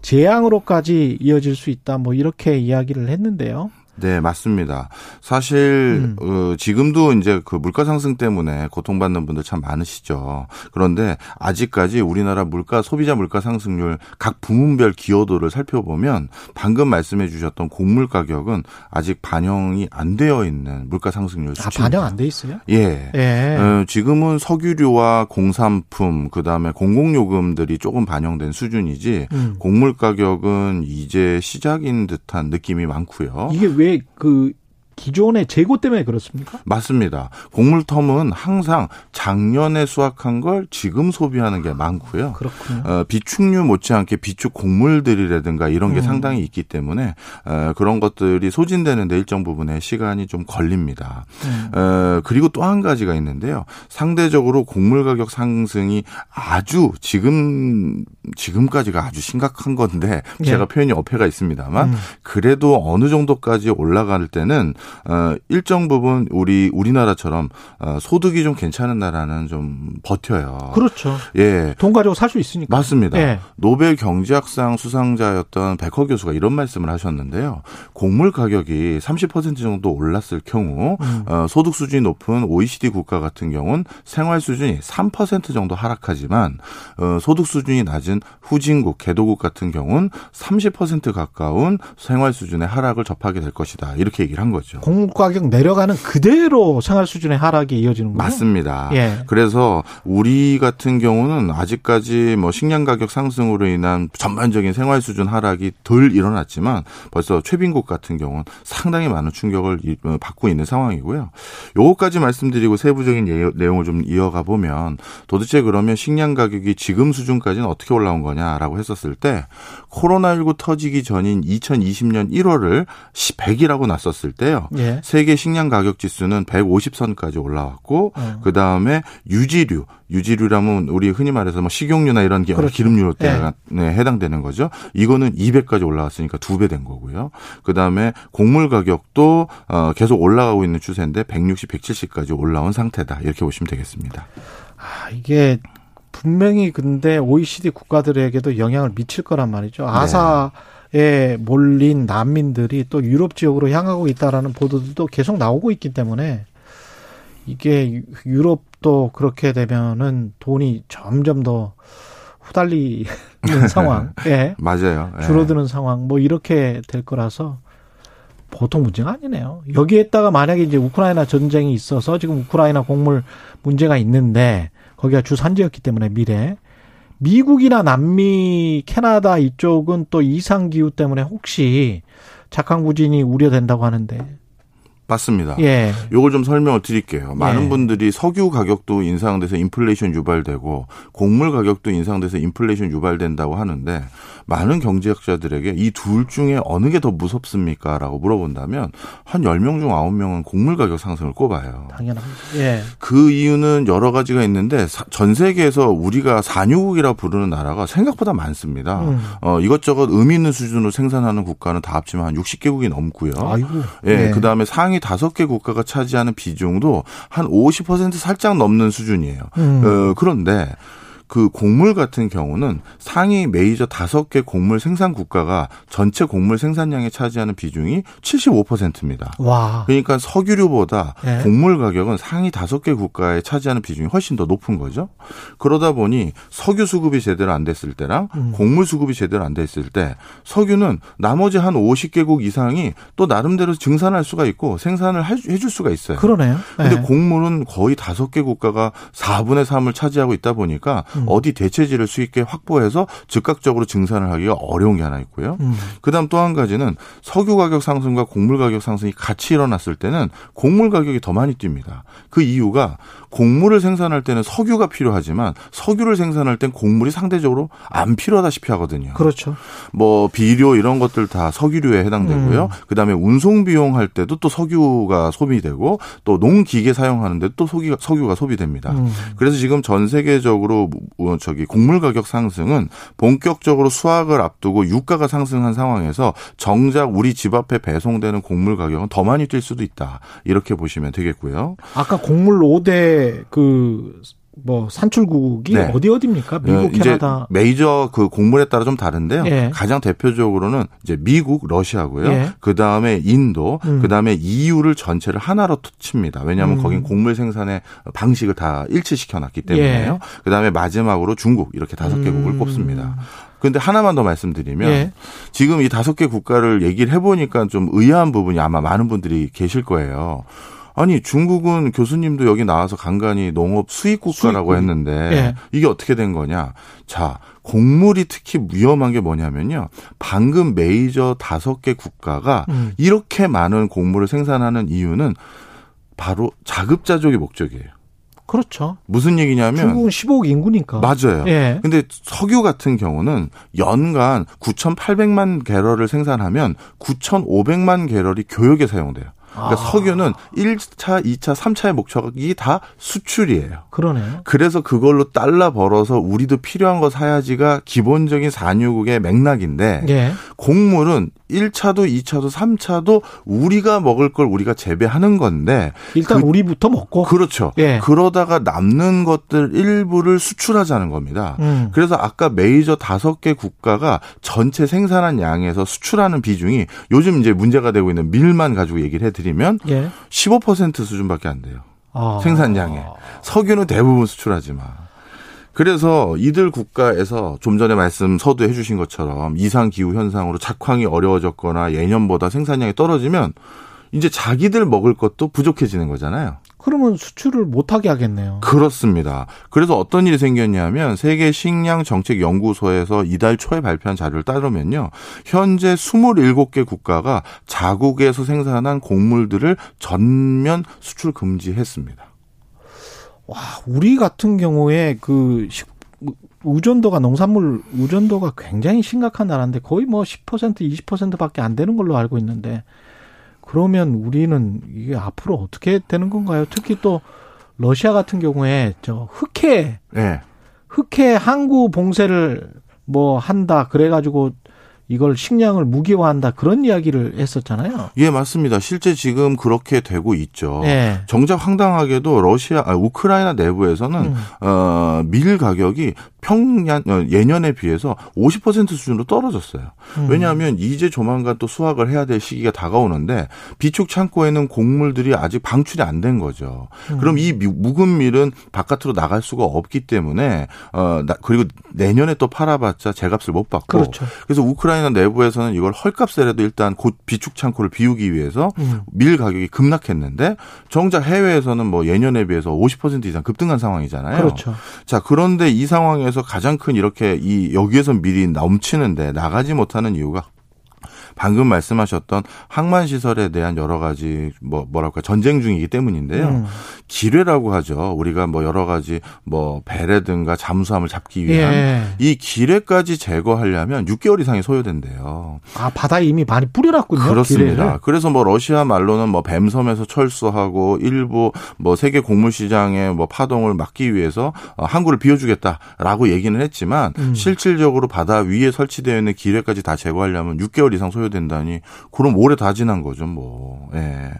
재앙으로까지 이어질 수 있다 뭐 이렇게 이야기를 했는데요. 네, 맞습니다. 사실 음. 어, 지금도 이제 그 물가 상승 때문에 고통받는 분들 참 많으시죠. 그런데 아직까지 우리나라 물가 소비자 물가 상승률 각 부문별 기여도를 살펴보면 방금 말씀해 주셨던 곡물 가격은 아직 반영이 안 되어 있는 물가 상승률 수치. 아, 반영 안 돼 있어요? 예. 예. 어, 지금은 석유류와 공산품 그다음에 공공요금들이 조금 반영된 수준이지 음. 곡물 가격은 이제 시작인 듯한 느낌이 많고요. 이게 왜왜 그 기존의 재고 때문에 그렇습니까? 맞습니다. 곡물텀은 항상 작년에 수확한 걸 지금 소비하는 게 많고요. 그렇군요. 어, 비축류 못지않게 비축 곡물들이라든가 이런 게 음. 상당히 있기 때문에 어, 그런 것들이 소진되는데 일정 부분의 시간이 좀 걸립니다. 음. 어, 그리고 또 한 가지가 있는데요. 상대적으로 곡물 가격 상승이 아주 지금 지금까지가 아주 심각한 건데 예. 제가 표현이 어폐가 있습니다만 음. 그래도 어느 정도까지 올라갈 때는 어, 일정 부분 우리 우리나라처럼 어, 소득이 좀 괜찮은 나라는 좀 버텨요. 그렇죠. 예. 돈 가지고 살 수 있으니까. 맞습니다. 예. 노벨 경제학상 수상자였던 백허 교수가 이런 말씀을 하셨는데요. 곡물 가격이 30% 정도 올랐을 경우 음. 어, 소득 수준이 높은 OECD 국가 같은 경우는 생활 수준이 3% 정도 하락하지만 어, 소득 수준이 낮은 후진국, 개도국 같은 경우는 30% 가까운 생활 수준의 하락을 접하게 될 것이다. 이렇게 얘기를 한 거죠. 거죠. 공급 가격 내려가는 그대로 생활 수준의 하락이 이어지는 거죠. 맞습니다. 예. 그래서 우리 같은 경우는 아직까지 뭐 식량 가격 상승으로 인한 전반적인 생활 수준 하락이 덜 일어났지만 벌써 최빈국 같은 경우는 상당히 많은 충격을 어, 받고 있는 상황이고요. 요거까지 말씀드리고 세부적인 예, 내용을 좀 이어가 보면 도대체 그러면 식량 가격이 지금 수준까지는 어떻게 올라온 거냐라고 했었을 때 코로나19 터지기 전인 2020년 2013년 1월을 100이라고 났었을 때요. 예. 세계 식량 가격 지수는 150선까지 올라왔고 어. 그 다음에 유지류, 유지류라면 우리 흔히 말해서 뭐 식용유나 이런 게 그렇죠. 기름류로 예. 네, 해당되는 거죠. 이거는 200까지 올라왔으니까 두 배 된 거고요. 그 다음에 곡물 가격도 어, 계속 올라가고 있는 추세인데 160, 170까지 올라온 상태다. 이렇게 보시면 되겠습니다. 아, 이게 분명히 근데 OECD 국가들에게도 영향을 미칠 거란 말이죠. 네. 아사 에 몰린 난민들이 또 유럽 지역으로 향하고 있다라는 보도들도 계속 나오고 있기 때문에 이게 유럽도 그렇게 되면은 돈이 점점 더 후달리는 상황, 예, 맞아요. 예. 줄어드는 상황, 뭐 이렇게 될 거라서 보통 문제가 아니네요. 여기에다가 만약에 이제 우크라이나 전쟁이 있어서 지금 우크라이나 곡물 문제가 있는데 거기가 주 산지였기 때문에 미래 미국이나 남미, 캐나다 이쪽은 또 이상 기후 때문에 혹시 작황 부진이 우려된다고 하는데 맞습니다. 예. 요걸 좀 설명을 드릴게요. 많은 예. 분들이 석유 가격도 인상돼서 인플레이션 유발되고 곡물 가격도 인상돼서 인플레이션 유발된다고 하는데 많은 경제학자들에게 이 둘 중에 어느 게 더 무섭습니까? 라고 물어본다면 한 10명 중 9명은 곡물 가격 상승을 꼽아요. 당연합니다. 예. 그 이유는 여러 가지가 있는데 전 세계에서 우리가 산유국이라 부르는 나라가 생각보다 많습니다. 음. 어, 이것저것 의미 있는 수준으로 생산하는 국가는 다 합치면 한 60개국이 넘고요. 아이고. 예. 예. 그 다음에 상위 다섯 개 국가가 차지하는 비중도 한 50% 살짝 넘는 수준이에요. 음. 어, 그런데 그 곡물 같은 경우는 상위 메이저 다섯 개 곡물 생산 국가가 전체 곡물 생산량에 차지하는 비중이 75%입니다. 와. 그러니까 석유류보다 네. 곡물 가격은 상위 다섯 개 국가에 차지하는 비중이 훨씬 더 높은 거죠. 그러다 보니 석유 수급이 제대로 안 됐을 때랑 음. 곡물 수급이 제대로 안 됐을 때 석유는 나머지 한 50개국 이상이 또 나름대로 증산할 수가 있고 생산을 해줄 수가 있어요. 그러네요. 네. 근데 곡물은 거의 다섯 개 국가가 4분의 3을 차지하고 있다 보니까 음. 음. 어디 대체지를 수익계 확보해서 즉각적으로 증산을 하기가 어려운 게 하나 있고요. 음. 그다음 또 한 가지는 석유 가격 상승과 곡물 가격 상승이 같이 일어났을 때는 곡물 가격이 더 많이 뜁니다. 그 이유가 곡물을 생산할 때는 석유가 필요하지만 석유를 생산할 땐 곡물이 상대적으로 안 필요하다시피 하거든요. 그렇죠. 뭐 비료 이런 것들 다 석유류에 해당되고요. 음. 그다음에 운송 비용 할 때도 또 석유가 소비되고 또 농기계 사용하는데 또 석유가, 소비됩니다. 음. 그래서 지금 전 세계적으로 어, 저기 곡물 가격 상승은 본격적으로 수확을 앞두고 유가가 상승한 상황에서 정작 우리 집 앞에 배송되는 곡물 가격은 더 많이 뛸 수도 있다. 이렇게 보시면 되겠고요. 아까 곡물 5대 그 뭐 산출국이 네. 어디 어디입니까? 미국, 이제 캐나다. 메이저 그 곡물에 따라 좀 다른데요. 예. 가장 대표적으로는 이제 미국, 러시아고요. 예. 그 다음에 인도, 음. 그 다음에 EU를 전체를 하나로 칩니다. 왜냐하면 음. 거긴 곡물 생산의 방식을 다 일치시켜 놨기 때문에요. 예. 그 다음에 마지막으로 중국 이렇게 다섯 개국을 음. 꼽습니다. 그런데 하나만 더 말씀드리면 예. 지금 이 다섯 개 국가를 얘기를 해보니까 좀 의아한 부분이 아마 많은 분들이 계실 거예요. 아니 중국은 교수님도 여기 나와서 간간히 농업 수입 국가라고 수입국. 했는데 예. 이게 어떻게 된 거냐? 자, 곡물이 특히 위험한 게 뭐냐면요. 방금 메이저 다섯 개 국가가 음. 이렇게 많은 곡물을 생산하는 이유는 바로 자급자족의 목적이에요. 그렇죠. 무슨 얘기냐면 중국은 15억 인구니까. 맞아요. 예. 근데 석유 같은 경우는 연간 9,800만 개럴을 생산하면 9,500만 개럴이 교역에 사용돼요. 그러니까 아. 석유는 1차, 2차, 3차의 목적이 다 수출이에요. 그러네요. 그래서 그걸로 달러 벌어서 우리도 필요한 거 사야지가 기본적인 산유국의 맥락인데 예. 곡물은 1차도 2차도 3차도 우리가 먹을 걸 우리가 재배하는 건데 일단 그, 우리부터 먹고 그렇죠. 예. 그러다가 남는 것들 일부를 수출하자는 겁니다. 음. 그래서 아까 메이저 다섯 개 국가가 전체 생산한 양에서 수출하는 비중이 요즘 이제 문제가 되고 있는 밀만 가지고 얘기를 해드 드리면 예. 15% 수준밖에 안 돼요. 아. 생산량에. 석유는 대부분 수출하지만. 그래서 이들 국가에서 좀 전에 말씀 서두해 주신 것처럼 이상 기후 현상으로 작황이 어려워졌거나 예년보다 생산량이 떨어지면 이제 자기들 먹을 것도 부족해지는 거잖아요. 그러면 수출을 못하게 하겠네요. 그렇습니다. 그래서 어떤 일이 생겼냐면 세계 식량 정책 연구소에서 이달 초에 발표한 자료를 따르면요. 현재 27개 국가가 자국에서 생산한 곡물들을 전면 수출 금지했습니다. 와, 우리 같은 경우에 그 의존도가 농산물 의존도가 굉장히 심각한 나라인데 거의 뭐 10% 20%밖에 안 되는 걸로 알고 있는데 그러면 우리는 이게 앞으로 어떻게 되는 건가요? 특히 또 러시아 같은 경우에 저 흑해 네. 흑해 항구 봉쇄를 뭐 한다 그래가지고 이걸 식량을 무기화한다 그런 이야기를 했었잖아요. 예, 맞습니다. 실제 지금 그렇게 되고 있죠. 네. 정작 황당하게도 러시아, 아, 우크라이나 내부에서는 음. 어, 밀 가격이 평년 어, 예년에 비해서 50% 수준으로 떨어졌어요. 음. 왜냐하면 이제 조만간 또 수확을 해야 될 시기가 다가오는데 비축 창고에는 곡물들이 아직 방출이 안 된 거죠. 음. 그럼 이 묵은 밀은 바깥으로 나갈 수가 없기 때문에 어 그리고 내년에 또 팔아봤자 제값을 못 받고 그렇죠. 그래서 우크라이나 내부에서는 이걸 헐값에라도 일단 곧 비축 창고를 비우기 위해서 음. 밀 가격이 급락했는데 정작 해외에서는 뭐 예년에 비해서 50% 이상 급등한 상황이잖아요. 그렇죠. 자 그런데 이 상황에서 가장 큰 이렇게 이 여기에서 미리 넘치는데 나가지 못하는 이유가 방금 말씀하셨던 항만 시설에 대한 여러 가지 뭐 뭐랄까 전쟁 중이기 때문인데요. 음. 기뢰라고 하죠. 우리가 뭐 여러 가지 뭐 배라든가 잠수함을 잡기 위한 예. 이 기뢰까지 제거하려면 6개월 이상이 소요된대요. 아 바다에 이미 많이 뿌려놨군요. 그렇습니다. 기뢰를. 그래서 뭐 러시아 말로는 뭐 뱀섬에서 철수하고 일부 뭐 세계 곡물 시장의 뭐 파동을 막기 위해서 어, 항구를 비워주겠다라고 얘기는 했지만 음. 실질적으로 바다 위에 설치되어 있는 기뢰까지 다 제거하려면 6개월 이상 소요 된다니 그럼 오래 다 지난 거죠, 뭐. 예.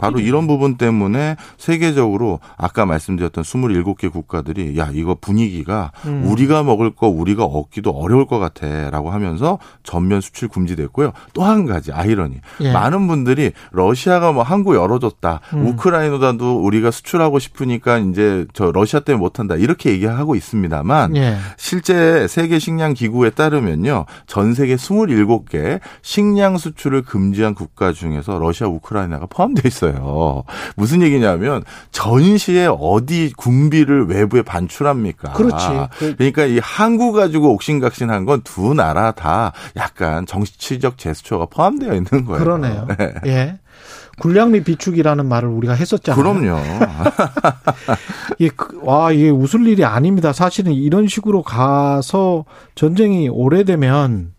바로 이런 부분 때문에 세계적으로 아까 말씀드렸던 27개 국가들이 야, 이거 분위기가 음. 우리가 먹을 거 우리가 얻기도 어려울 것 같아라고 하면서 전면 수출 금지됐고요. 또 한 가지 아이러니. 예. 많은 분들이 러시아가 뭐 항구 열어줬다. 음. 우크라이나도 우리가 수출하고 싶으니까 이제 저 러시아 때문에 못 한다. 이렇게 얘기하고 있습니다만 예. 실제 세계 식량 기구에 따르면요. 전 세계 27개 식량 식량 수출을 금지한 국가 중에서 러시아, 우크라이나가 포함되어 있어요. 무슨 얘기냐면 전시에 어디 군비를 외부에 반출합니까? 그렇지. 그러니까 이 항구 가지고 옥신각신한 건 두 나라 다 약간 정치적 제스처가 포함되어 있는 거예요. 그러네요. 네. 예. 군량미 비축이라는 말을 우리가 했었잖아요. 그럼요. 예, 와, 이게 웃을 일이 아닙니다. 사실은 이런 식으로 가서 전쟁이 오래되면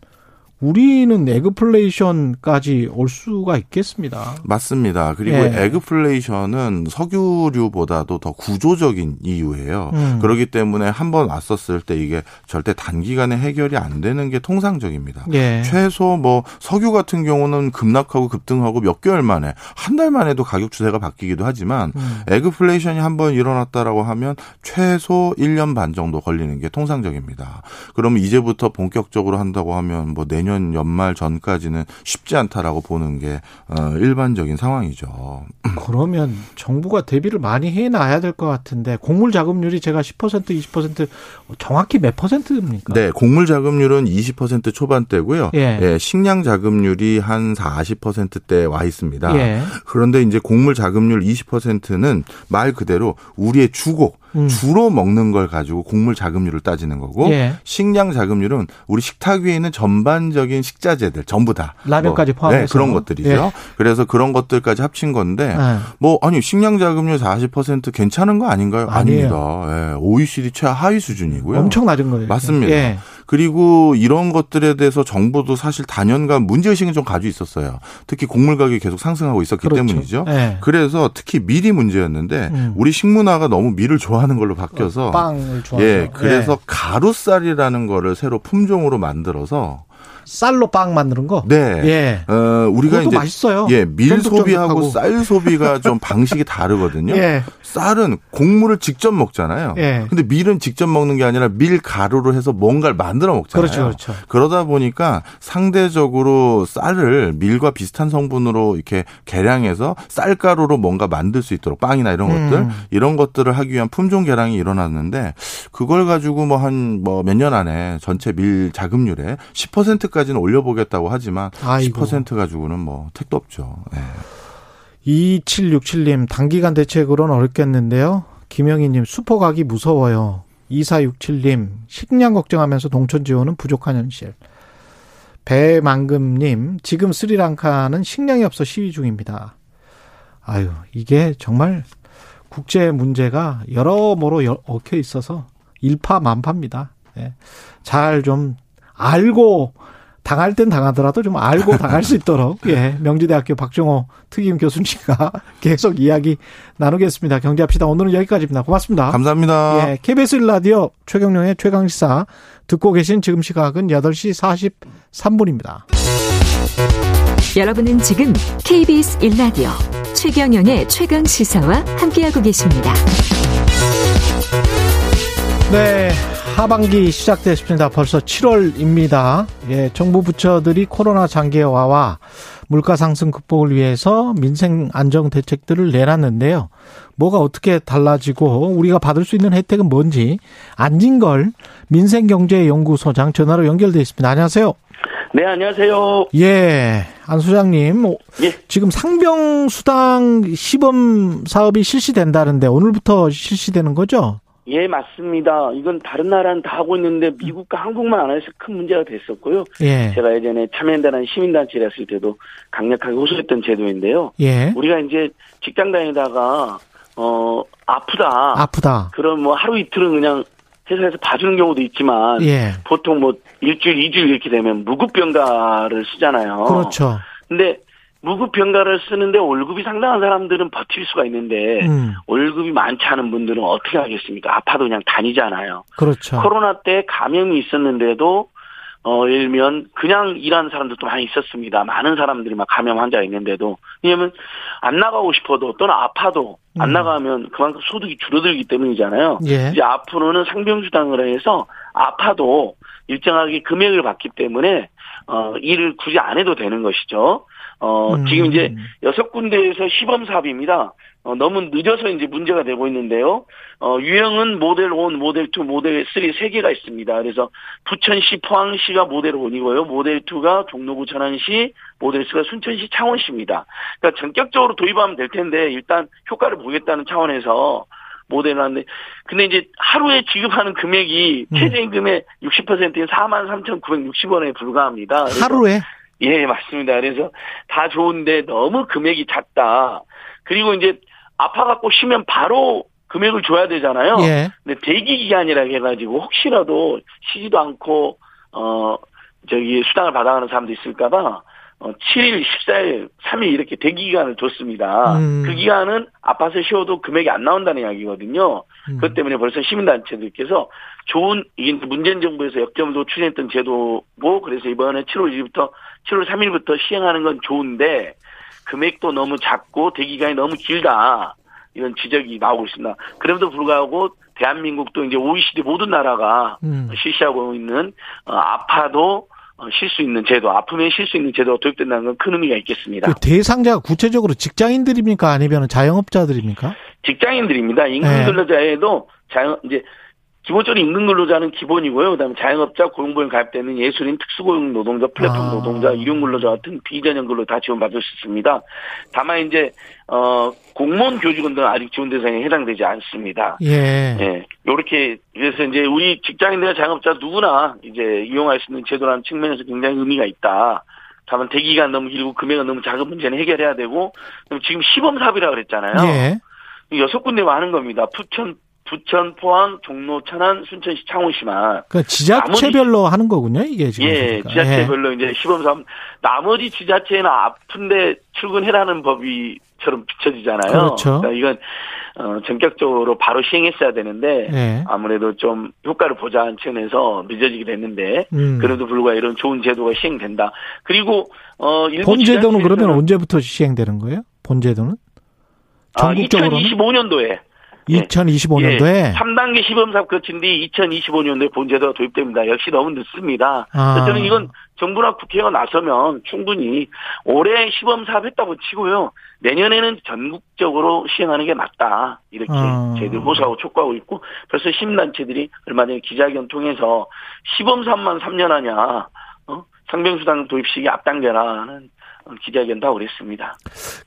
우리는 애그플레이션까지 올 수가 있겠습니다. 맞습니다. 그리고 예. 애그플레이션은 석유류보다도 더 구조적인 이유예요. 음. 그렇기 때문에 한 번 왔었을 때 이게 절대 단기간에 해결이 안 되는 게 통상적입니다. 예. 최소 뭐 석유 같은 경우는 급락하고 급등하고 몇 개월 만에 한 달 만에도 가격 추세가 바뀌기도 하지만 음. 애그플레이션이 한 번 일어났다라고 하면 최소 1년 반 정도 걸리는 게 통상적입니다. 그러면 이제부터 본격적으로 한다고 하면 뭐 내년 내년 연말 전까지는 쉽지 않다라고 보는 게 어, 일반적인 상황이죠. 그러면 정부가 대비를 많이 해놔야 될 것 같은데 곡물 자금률이 제가 10% 20% 정확히 몇 퍼센트입니까? 네, 곡물 자금률은 20% 초반대고요. 예. 예 식량 자금률이 한 40%대 와 있습니다. 예. 그런데 이제 곡물 자금률 20%는 말 그대로 우리의 주곡 음. 주로 먹는 걸 가지고 곡물 자금률을 따지는 거고 예. 식량 자금률은 우리 식탁 위에 있는 전반적인 식자재들 전부 다 라면까지 뭐, 포함해서 네, 그런 것들이죠. 예. 그래서 그런 것들까지 합친 건데 예. 뭐 아니 식량 자금률 40% 괜찮은 거 아닌가요? 아니에요. 아닙니다. 예. OECD 최하위 수준이고요. 엄청 낮은 거예요. 맞습니다. 예. 그리고 이런 것들에 대해서 정부도 사실 단연간 문제의식은 좀 가지고 있었어요. 특히 곡물 가격이 계속 상승하고 있었기 그렇죠. 때문이죠. 네. 그래서 특히 밀이 문제였는데 음. 우리 식문화가 너무 밀을 좋아하는 걸로 바뀌어서 어, 빵을 좋아해서. 예, 그래서 네. 가루쌀이라는 거를 새로 품종으로 만들어서 쌀로 빵 만드는 거? 네. 예. 어, 우리가 이제 맛있어요. 예, 밀 소비하고 쌀 소비가 좀 방식이 다르거든요. 예. 쌀은 곡물을 직접 먹잖아요. 예. 근데 밀은 직접 먹는 게 아니라 밀 가루로 해서 뭔가를 만들어 먹잖아요. 그렇죠, 그렇죠. 그러다 보니까 상대적으로 쌀을 밀과 비슷한 성분으로 이렇게 개량해서 쌀가루로 뭔가 만들 수 있도록 빵이나 이런 음. 것들 이런 것들을 하기 위한 품종 개량이 일어났는데 그걸 가지고 뭐 한 뭐 몇 년 안에 전체 밀 자급률에 10% 10%까지는 올려보겠다고 하지만 아이고. 10% 가지고는 뭐 택도 없죠. 네. 2767님 단기간 대책으로는 어렵겠는데요. 김영희님 수포 가기 무서워요. 2467님 식량 걱정하면서 농촌 지원은 부족한 현실. 배만금님 지금 스리랑카는 식량이 없어 시위 중입니다. 아유 이게 정말 국제 문제가 여러모로 얽혀 있어서 일파만파입니다. 예. 잘좀 알고 당할 땐 당하더라도 좀 알고 당할 수 있도록 예 명지대학교 박정호 특임 교수님과 계속 이야기 나누겠습니다. 경제합시다. 오늘은 여기까지입니다. 고맙습니다. 감사합니다. 예, KBS 라디오 최경령의 최강시사 듣고 계신 지금 시각은 8시 43분입니다. 여러분은 지금 KBS 1라디오 최경영의 최강 시사와 함께하고 계십니다. 네. 하반기 시작됐습니다. 벌써 7월입니다. 예, 정부 부처들이 코로나 장기화와 물가 상승 극복을 위해서 민생 안정 대책들을 내놨는데요. 뭐가 어떻게 달라지고 우리가 받을 수 있는 혜택은 뭔지 안진걸 민생경제연구소장 전화로 연결돼 있습니다. 안녕하세요. 네, 안녕하세요. 예, 안 소장님. 예. 지금 상병 수당 시범 사업이 실시된다는데 오늘부터 실시되는 거죠? 예, 맞습니다. 이건 다른 나라는 다 하고 있는데 미국과 한국만 안 해서 큰 문제가 됐었고요. 예. 제가 예전에 참여연대라는 시민단체를 했을 때도 강력하게 호소했던 제도인데요. 예. 우리가 이제 직장 다니다가 어 아프다. 아프다. 그럼 뭐 하루 이틀은 그냥 회사에서 봐주는 경우도 있지만 예. 보통 뭐 일주일, 이주일 이렇게 되면 무급병가를 쓰잖아요. 그렇죠. 근데 무급병가를 쓰는데 월급이 상당한 사람들은 버틸 수가 있는데 음. 월급이 많지 않은 분들은 어떻게 하겠습니까? 아파도 그냥 다니잖아요. 그렇죠. 코로나 때 감염이 있었는데도 어, 예를 들면 그냥 일하는 사람들도 많이 있었습니다. 많은 사람들이 막 감염 환자가 있는데도 왜냐면 안 나가고 싶어도 또는 아파도 안 음. 나가면 그만큼 소득이 줄어들기 때문이잖아요. 예. 이제 앞으로는 상병수당을 해서 아파도 일정하게 금액을 받기 때문에 어, 일을 굳이 안 해도 되는 것이죠. 어, 음. 지금 이제 여섯 군데에서 시범 사업입니다. 어, 너무 늦어서 이제 문제가 되고 있는데요. 어, 유형은 모델 1, 모델 2, 모델 3 세 개가 있습니다. 그래서 부천시, 포항시가 모델 1이고요. 모델 2가 종로구 천안시, 모델 3가 순천시, 창원시입니다. 그러니까 전격적으로 도입하면 될 텐데 일단 효과를 보겠다는 차원에서 모델을 하는데 근데 이제 하루에 지급하는 금액이 음. 최저임금의 60%인 4만 3,960원에 불과합니다. 하루에? 예, 맞습니다. 그래서 다 좋은데 너무 금액이 작다. 그리고 이제 아파갖고 쉬면 바로 금액을 줘야 되잖아요. 예. 근데 대기 기간이라 해가지고 혹시라도 쉬지도 않고 어 저기 수당을 받아가는 사람도 있을까봐 어 7일, 14일, 3일 이렇게 대기 기간을 줬습니다. 음. 그 기간은 아파서 쉬어도 금액이 안 나온다는 이야기거든요. 음. 그것 때문에 벌써 시민단체들께서 좋은 이게 문재인 정부에서 역점도 추진했던 제도고 그래서 이번에 7월 1일부터 7월 3일부터 시행하는 건 좋은데 금액도 너무 작고 대기간이 너무 길다. 이런 지적이 나오고 있습니다. 그럼에도 불구하고 대한민국도 이제 OECD 모든 나라가 음. 실시하고 있는 어, 아파도 어, 쉴 수 있는 제도, 아프면 쉴 수 있는 제도가 도입된다는 건 큰 의미가 있겠습니다. 그 대상자가 구체적으로 직장인들입니까? 아니면 자영업자들입니까? 직장인들입니다. 임금 근로자에도 자영 이제 기본적으로 임금 근로자는 기본이고요. 그다음에 자영업자, 고용보험 가입되는 예술인, 특수고용 노동자, 플랫폼 아. 노동자, 일용 근로자 같은 비전형 근로 다 지원받을 수 있습니다. 다만 이제 어 공무원 교직원 등 아직 지원 대상에 해당되지 않습니다. 예. 예. 요렇게 그래서 이제 우리 직장인들과 자영업자 누구나 이제 이용할 수 있는 제도라는 측면에서 굉장히 의미가 있다. 다만 대기간 너무 길고 금액은 너무 작은 문제는 해결해야 되고 지금 시범 사업이라 고 그랬잖아요. 예. 여섯 군데만 하는 겁니다. 부천 부천, 포항, 종로, 천안, 순천시, 창원시만. 그 지자체별로 하는 거군요, 이게 지금. 예, 보니까. 지자체별로 예. 이제 시범사업. 나머지 지자체는 아픈데 출근해라는 법이처럼 비춰지잖아요. 그렇죠. 그러니까 이건 어, 전격적으로 바로 시행했어야 되는데 예. 아무래도 좀 효과를 보자는 측면에서 늦어지게 됐는데 음. 그래도 불구하고 이런 좋은 제도가 시행된다. 그리고 어, 본 제도는 그러면 언제부터 시행되는 거예요? 본 제도는? 전국적으로는? 아, 2025년도에. 2025년도에 예, 3단계 시범사업 거친 뒤 2025년도에 본제도가 도입됩니다. 역시 너무 늦습니다. 아. 저는 이건 정부나 국회가 나서면 충분히 올해 시범사업 했다고 치고요. 내년에는 전국적으로 시행하는 게 맞다. 이렇게 아. 저희들 호소하고 촉구하고 있고 벌써 시민단체들이 얼마 전에 기자회견 통해서 시범사업만 3년 하냐. 어? 상병수당 도입 시기 앞당겨라는 하고 그랬습니다.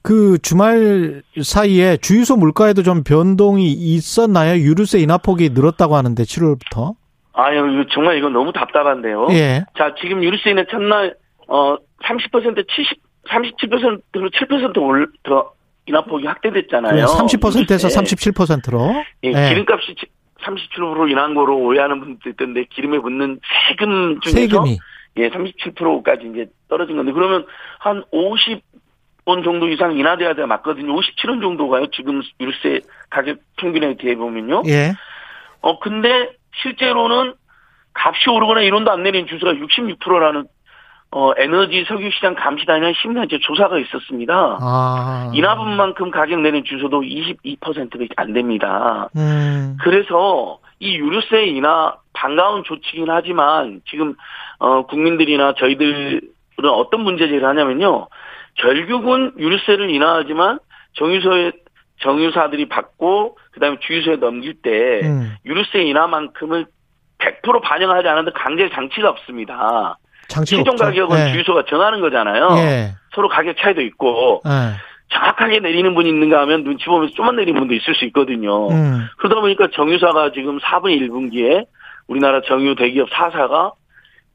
그 주말 사이에 주유소 물가에도 좀 변동이 있었나요? 유류세 인하폭이 늘었다고 하는데 7월부터. 아유, 정말 이건 너무 답답한데요. 예. 자, 지금 유류세 인하 첫날 어 30% 70, 37%로 7%더 인하폭이 확대됐잖아요. 30%에서 37%로. 예, 예. 기름값이 37% 인한 거로 오해하는 분도 있던데 기름에 붙는 세금 중에서 세금이. 예, 37%까지 이제 떨어진 건데 그러면 한 50원 정도 이상 인하돼야 돼 맞거든요. 57원 정도가요. 지금 유류세 가격 평균에 대해 보면요. 예. 어 근데 실제로는 값이 오르거나 이론도 안 내린 주수가 66%라는 어, 에너지 석유 시장 감시단이한 10년째 조사가 있었습니다. 아. 인하분만큼 가격 내는 주소도 22%밖에 안 됩니다. 음. 그래서 이 유류세 인하 반가운 조치긴 하지만 지금 어, 국민들이나 저희들은 어떤 문제 제기를 하냐면요. 결국은 유류세를 인하하지만 정유소에 정유사들이 받고 그다음에 주유소에 넘길 때 음. 유류세 인하만큼을 100% 반영하지 않는데 강제 장치가 없습니다. 최종 없죠. 가격은 네. 주유소가 정하는 거잖아요. 네. 서로 가격 차이도 있고 네. 정확하게 내리는 분이 있는가 하면 눈치 보면서 좀만 내리는 분도 있을 수 있거든요. 음. 그러다 보니까 정유사가 지금 4분 1분기에 우리나라 정유 대기업 4사가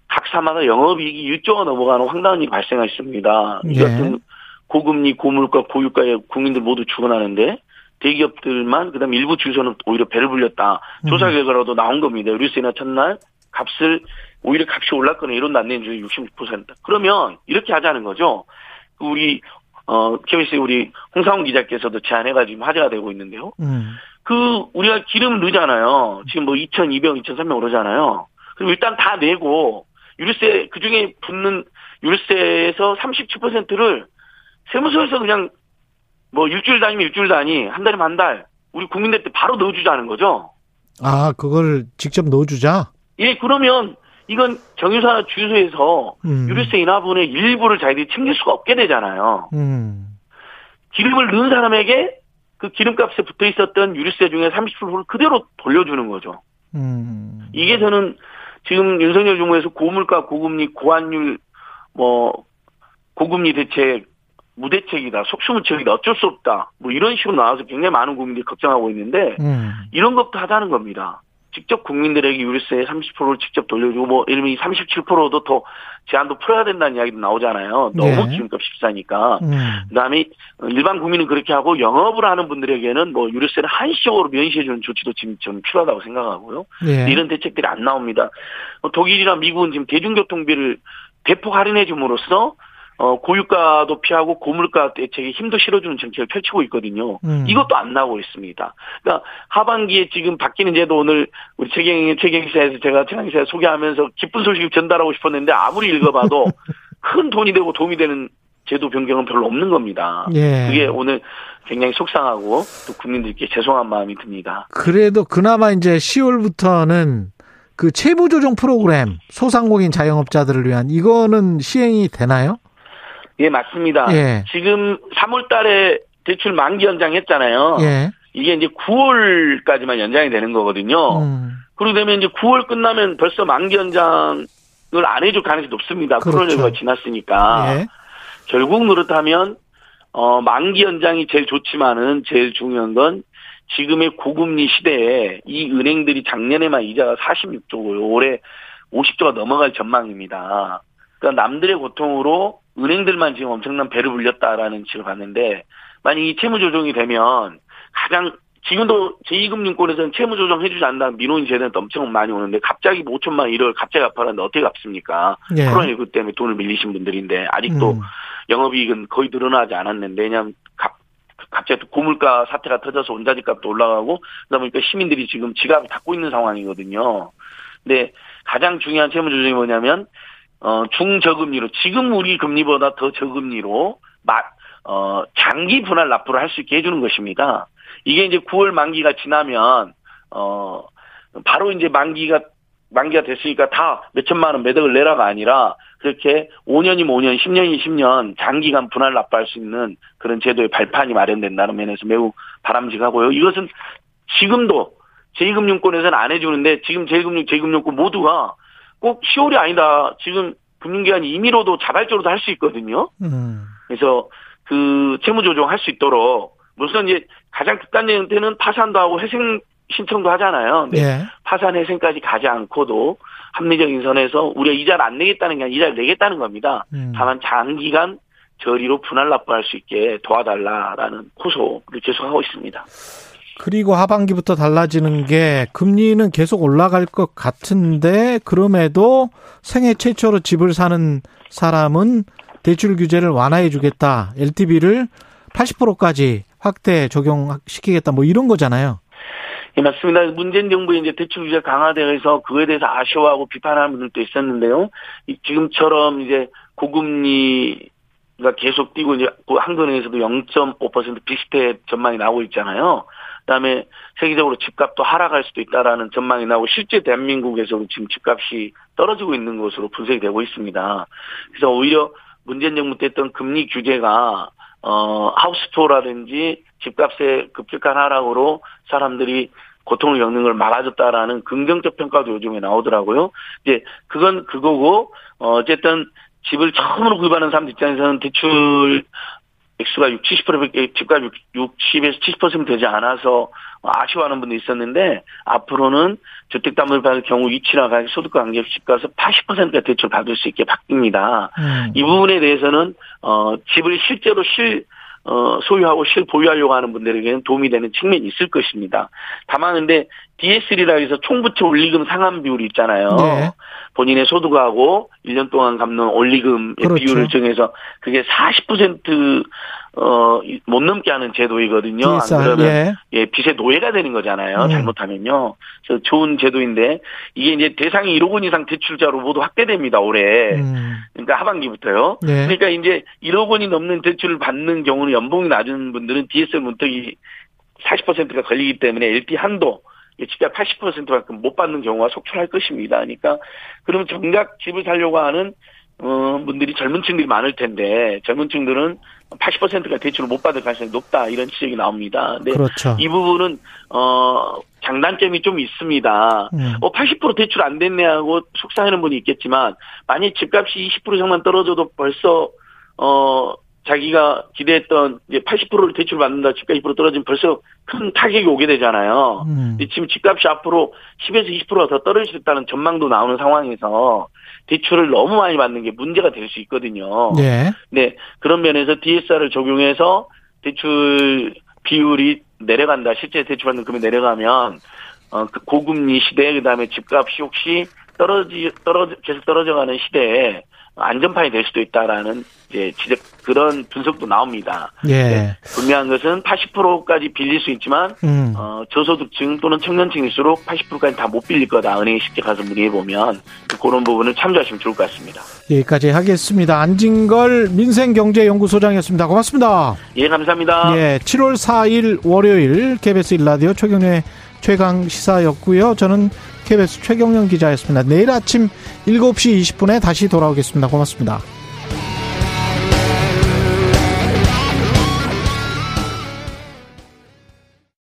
각 사마다 영업이익이 6조가 넘어가는 황당한 일이 발생했습니다. 이 같은 고금리, 고물가, 고유가에 국민들 모두 죽어나는데 대기업들만 그다음 일부 주유소는 오히려 배를 불렸다. 조사 음. 결과로도 나온 겁니다. 유류세나 첫날 값을 오히려 값이 올랐거나 이런 난내인 중에 66%. 그러면 이렇게 하자는 거죠. 우리 어 KBS 우리 홍상훈 기자께서도 제안해가지고 화제가 되고 있는데요. 음. 그 우리가 기름 넣잖아요. 지금 뭐 2,200, 2,300 오르잖아요. 그럼 일단 다 내고 유류세 그 중에 붙는 유류세에서 37%를 세무서에서 그냥 뭐 일주일 단위면 일주일 단위, 한 달이면 한 달, 우리 국민들 때 바로 넣어주자는 거죠. 아, 그걸 직접 넣어주자? 예, 그러면 이건 정유사 주유소에서 음. 유류세 인하분의 일부를 자기들이 챙길 수가 없게 되잖아요. 음. 기름을 넣은 사람에게 그 기름값에 붙어 있었던 유류세 중에 30%를 그대로 돌려주는 거죠. 음. 이게 저는 지금 윤석열 정부에서 고물가, 고금리, 고환율, 뭐, 고금리 대책, 무대책이다, 속수무책이다, 어쩔 수 없다, 뭐 이런 식으로 나와서 굉장히 많은 국민들이 걱정하고 있는데, 음. 이런 것도 하자는 겁니다. 직접 국민들에게 유류세 30%를 직접 돌려주고 뭐 예를 들면 37%도 더 제한도 풀어야 된다는 이야기도 나오잖아요. 너무 네. 기름값 비싸니까. 음. 그다음에 일반 국민은 그렇게 하고 영업을 하는 분들에게는 뭐 유류세를 한시적으로 면시해 주는 조치도 지금 저는 필요하다고 생각하고요. 네. 이런 대책들이 안 나옵니다. 뭐 독일이나 미국은 지금 대중교통비를 대폭 할인해 줌으로써 어, 고유가도 피하고 고물가 대책에 힘도 실어주는 정책을 펼치고 있거든요. 음. 이것도 안 나오고 있습니다. 그러니까 하반기에 지금 바뀌는 제도 오늘 우리 최경, 최경기사에서 제가 최경기사에 소개하면서 기쁜 소식을 전달하고 싶었는데 아무리 읽어봐도 큰 돈이 되고 도움이 되는 제도 변경은 별로 없는 겁니다. 예. 그게 오늘 굉장히 속상하고 또 국민들께 죄송한 마음이 듭니다. 그래도 그나마 이제 10월부터는 그 채무 조정 프로그램 소상공인 자영업자들을 위한 이거는 시행이 되나요? 예, 맞습니다. 예. 지금 3월 달에 대출 만기 연장했잖아요. 예. 이게 이제 9월까지만 연장이 되는 거거든요. 음. 그러고 되면 이제 9월 끝나면 벌써 만기 연장을 안 해줄 가능성이 높습니다. 그렇죠. 코로나19가 지났으니까. 예. 결국 그렇다면, 어, 만기 연장이 제일 좋지만은 제일 중요한 건 지금의 고금리 시대에 이 은행들이 작년에만 이자가 46조고 올해 50조가 넘어갈 전망입니다. 그러니까 남들의 고통으로 은행들만 지금 엄청난 배를 불렸다라는 지을 봤는데 만약 이 채무 조정이 되면 가장 지금도 제2금융권에서는 채무 조정 해주지 않는다는 민원이 제대로 엄청 많이 오는데 갑자기 5천만 원 1월 갑자기 갚아라는데 어떻게 갚습니까? 예. 코로나19 때문에 돈을 밀리신 분들인데 아직도 음. 영업이익은 거의 늘어나지 않았는데 왜냐하면 갑, 갑자기 또 고물가 사태가 터져서 원자재값도 올라가고 그러다 보니까 시민들이 지금 지갑을 닫고 있는 상황이거든요. 근데 가장 중요한 채무 조정이 뭐냐면 어, 중저금리로 지금 우리 금리보다 더 저금리로 마, 어, 장기 분할 납부를 할 수 있게 해주는 것입니다. 이게 이제 9월 만기가 지나면 어, 바로 이제 만기가 만기가 됐으니까 다 몇천만 원 매덕을 내라가 아니라 그렇게 5년이면 5년, 10년이 10년 장기간 분할 납부할 수 있는 그런 제도의 발판이 마련된다는 면에서 매우 바람직하고요. 이것은 지금도 제2금융권에서는 안 해주는데 지금 제2금융, 제2금융권 모두가 꼭 10월이 아니다. 지금 금융기관이 임의로도 자발적으로도 할 수 있거든요. 음. 그래서 그 채무 조정할 수 있도록 물론 이제 가장 극단적인 때는 파산도 하고 회생 신청도 하잖아요. 네. 예. 파산 회생까지 가지 않고도 합리적인 선에서 우리가 이자를 안 내겠다는 게 아니라 이자를 내겠다는 겁니다. 음. 다만 장기간 저리로 분할 납부할 수 있게 도와달라라는 호소를 계속하고 있습니다. 그리고 하반기부터 달라지는 게 금리는 계속 올라갈 것 같은데 그럼에도 생애 최초로 집을 사는 사람은 대출 규제를 완화해 주겠다. LTV를 80%까지 확대 적용시키겠다. 뭐 이런 거잖아요. 예, 맞습니다. 문재인 정부의 이제 대출 규제 강화되어서 그거에 대해서 아쉬워하고 비판하는 분들도 있었는데요. 지금처럼 이제 고금리가 계속 뛰고 이제 그 한국은행에서도 0.5% 비슷해 전망이 나오고 있잖아요. 그다음에 세계적으로 집값도 하락할 수도 있다라는 전망이 나오고 실제 대한민국에서도 지금 집값이 떨어지고 있는 것으로 분석이 되고 있습니다. 그래서 오히려 문재인 정부 때 했던 금리 규제가 어 하우스토어라든지 집값의 급격한 하락으로 사람들이 고통을 겪는 걸 막아줬다라는 긍정적 평가도 요즘에 나오더라고요. 이제 그건 그거고 어 어쨌든 집을 처음으로 구입하는 사람들 입장에서는 대출 액수가 6, 70% 집값 60에서 70% 되지 않아서 아쉬워하는 분도 있었는데 앞으로는 주택담보를 받을 경우 위치나 가격 소득과 관계없이 집값을 80%가 대출 받을 수 있게 바뀝니다. 음. 이 부분에 대해서는 어 집을 실제로 실 어, 소유하고 실 보유하려고 하는 분들에게는 도움이 되는 측면이 있을 것입니다. 다만 근데 DSL이라 해서 총부채 올리금 상환 비율이 있잖아요. 네. 본인의 소득하고 1년 동안 갚는 올리금의 그렇죠. 비율을 정해서 그게 40% 어, 못 넘게 하는 제도이거든요. 안 그러면 예. 예, 빚의 노예가 되는 거잖아요. 음. 잘못하면요. 그래서 좋은 제도인데 이게 이제 대상이 1억 원 이상 대출자로 모두 확대됩니다. 올해. 음. 그러니까 하반기부터요. 네. 그러니까 이제 1억 원이 넘는 대출을 받는 경우는 연봉이 낮은 분들은 DSL 문턱이 40%가 걸리기 때문에 LT 한도 집값 80%만큼 못 받는 경우가 속출할 것입니다. 그러니까 그러면 정작 집을 살려고 하는 어, 분들이 젊은 층들이 많을 텐데 젊은 층들은 80%가 대출을 못 받을 가능성이 높다 이런 지적이 나옵니다. 근데 그렇죠. 이 부분은 어 장단점이 좀 있습니다. 음. 어 80% 대출 안 됐네 하고 속상해하는 분이 있겠지만 만약 집값이 20% 이상만 떨어져도 벌써 어 자기가 기대했던 이제 80%를 대출 받는다 집값 20% 떨어지면 벌써 큰 타격이 오게 되잖아요. 음. 지금 집값이 앞으로 10에서 20%가 더 떨어질 수 있다는 전망도 나오는 상황에서 대출을 너무 많이 받는 게 문제가 될 수 있거든요. 네. 네. 그런 면에서 DSR을 적용해서 대출 비율이 내려간다. 실제 대출 받는 금액이 내려가면 어, 그 고금리 시대 그다음에 집값이 혹시 떨어지 떨어져 계속 떨어져가는 시대에 안전판이 될 수도 있다라는 이제 지적 그런 분석도 나옵니다. 예. 네, 분명한 것은 80%까지 빌릴 수 있지만 음. 어, 저소득층 또는 청년층일수록 80%까지 다 못 빌릴 거다. 은행에 쉽게 가서 문의해 보면 그런 부분을 참조하시면 좋을 것 같습니다. 여기까지 하겠습니다. 안진걸 민생경제연구소장이었습니다. 고맙습니다. 예, 감사합니다. 예, 7월 4일 월요일 KBS 일라디오 최경의 최강 시사였고요. 저는 KBS 최경영 기자였습니다. 내일 아침 7시 20분에 다시 돌아오겠습니다. 고맙습니다.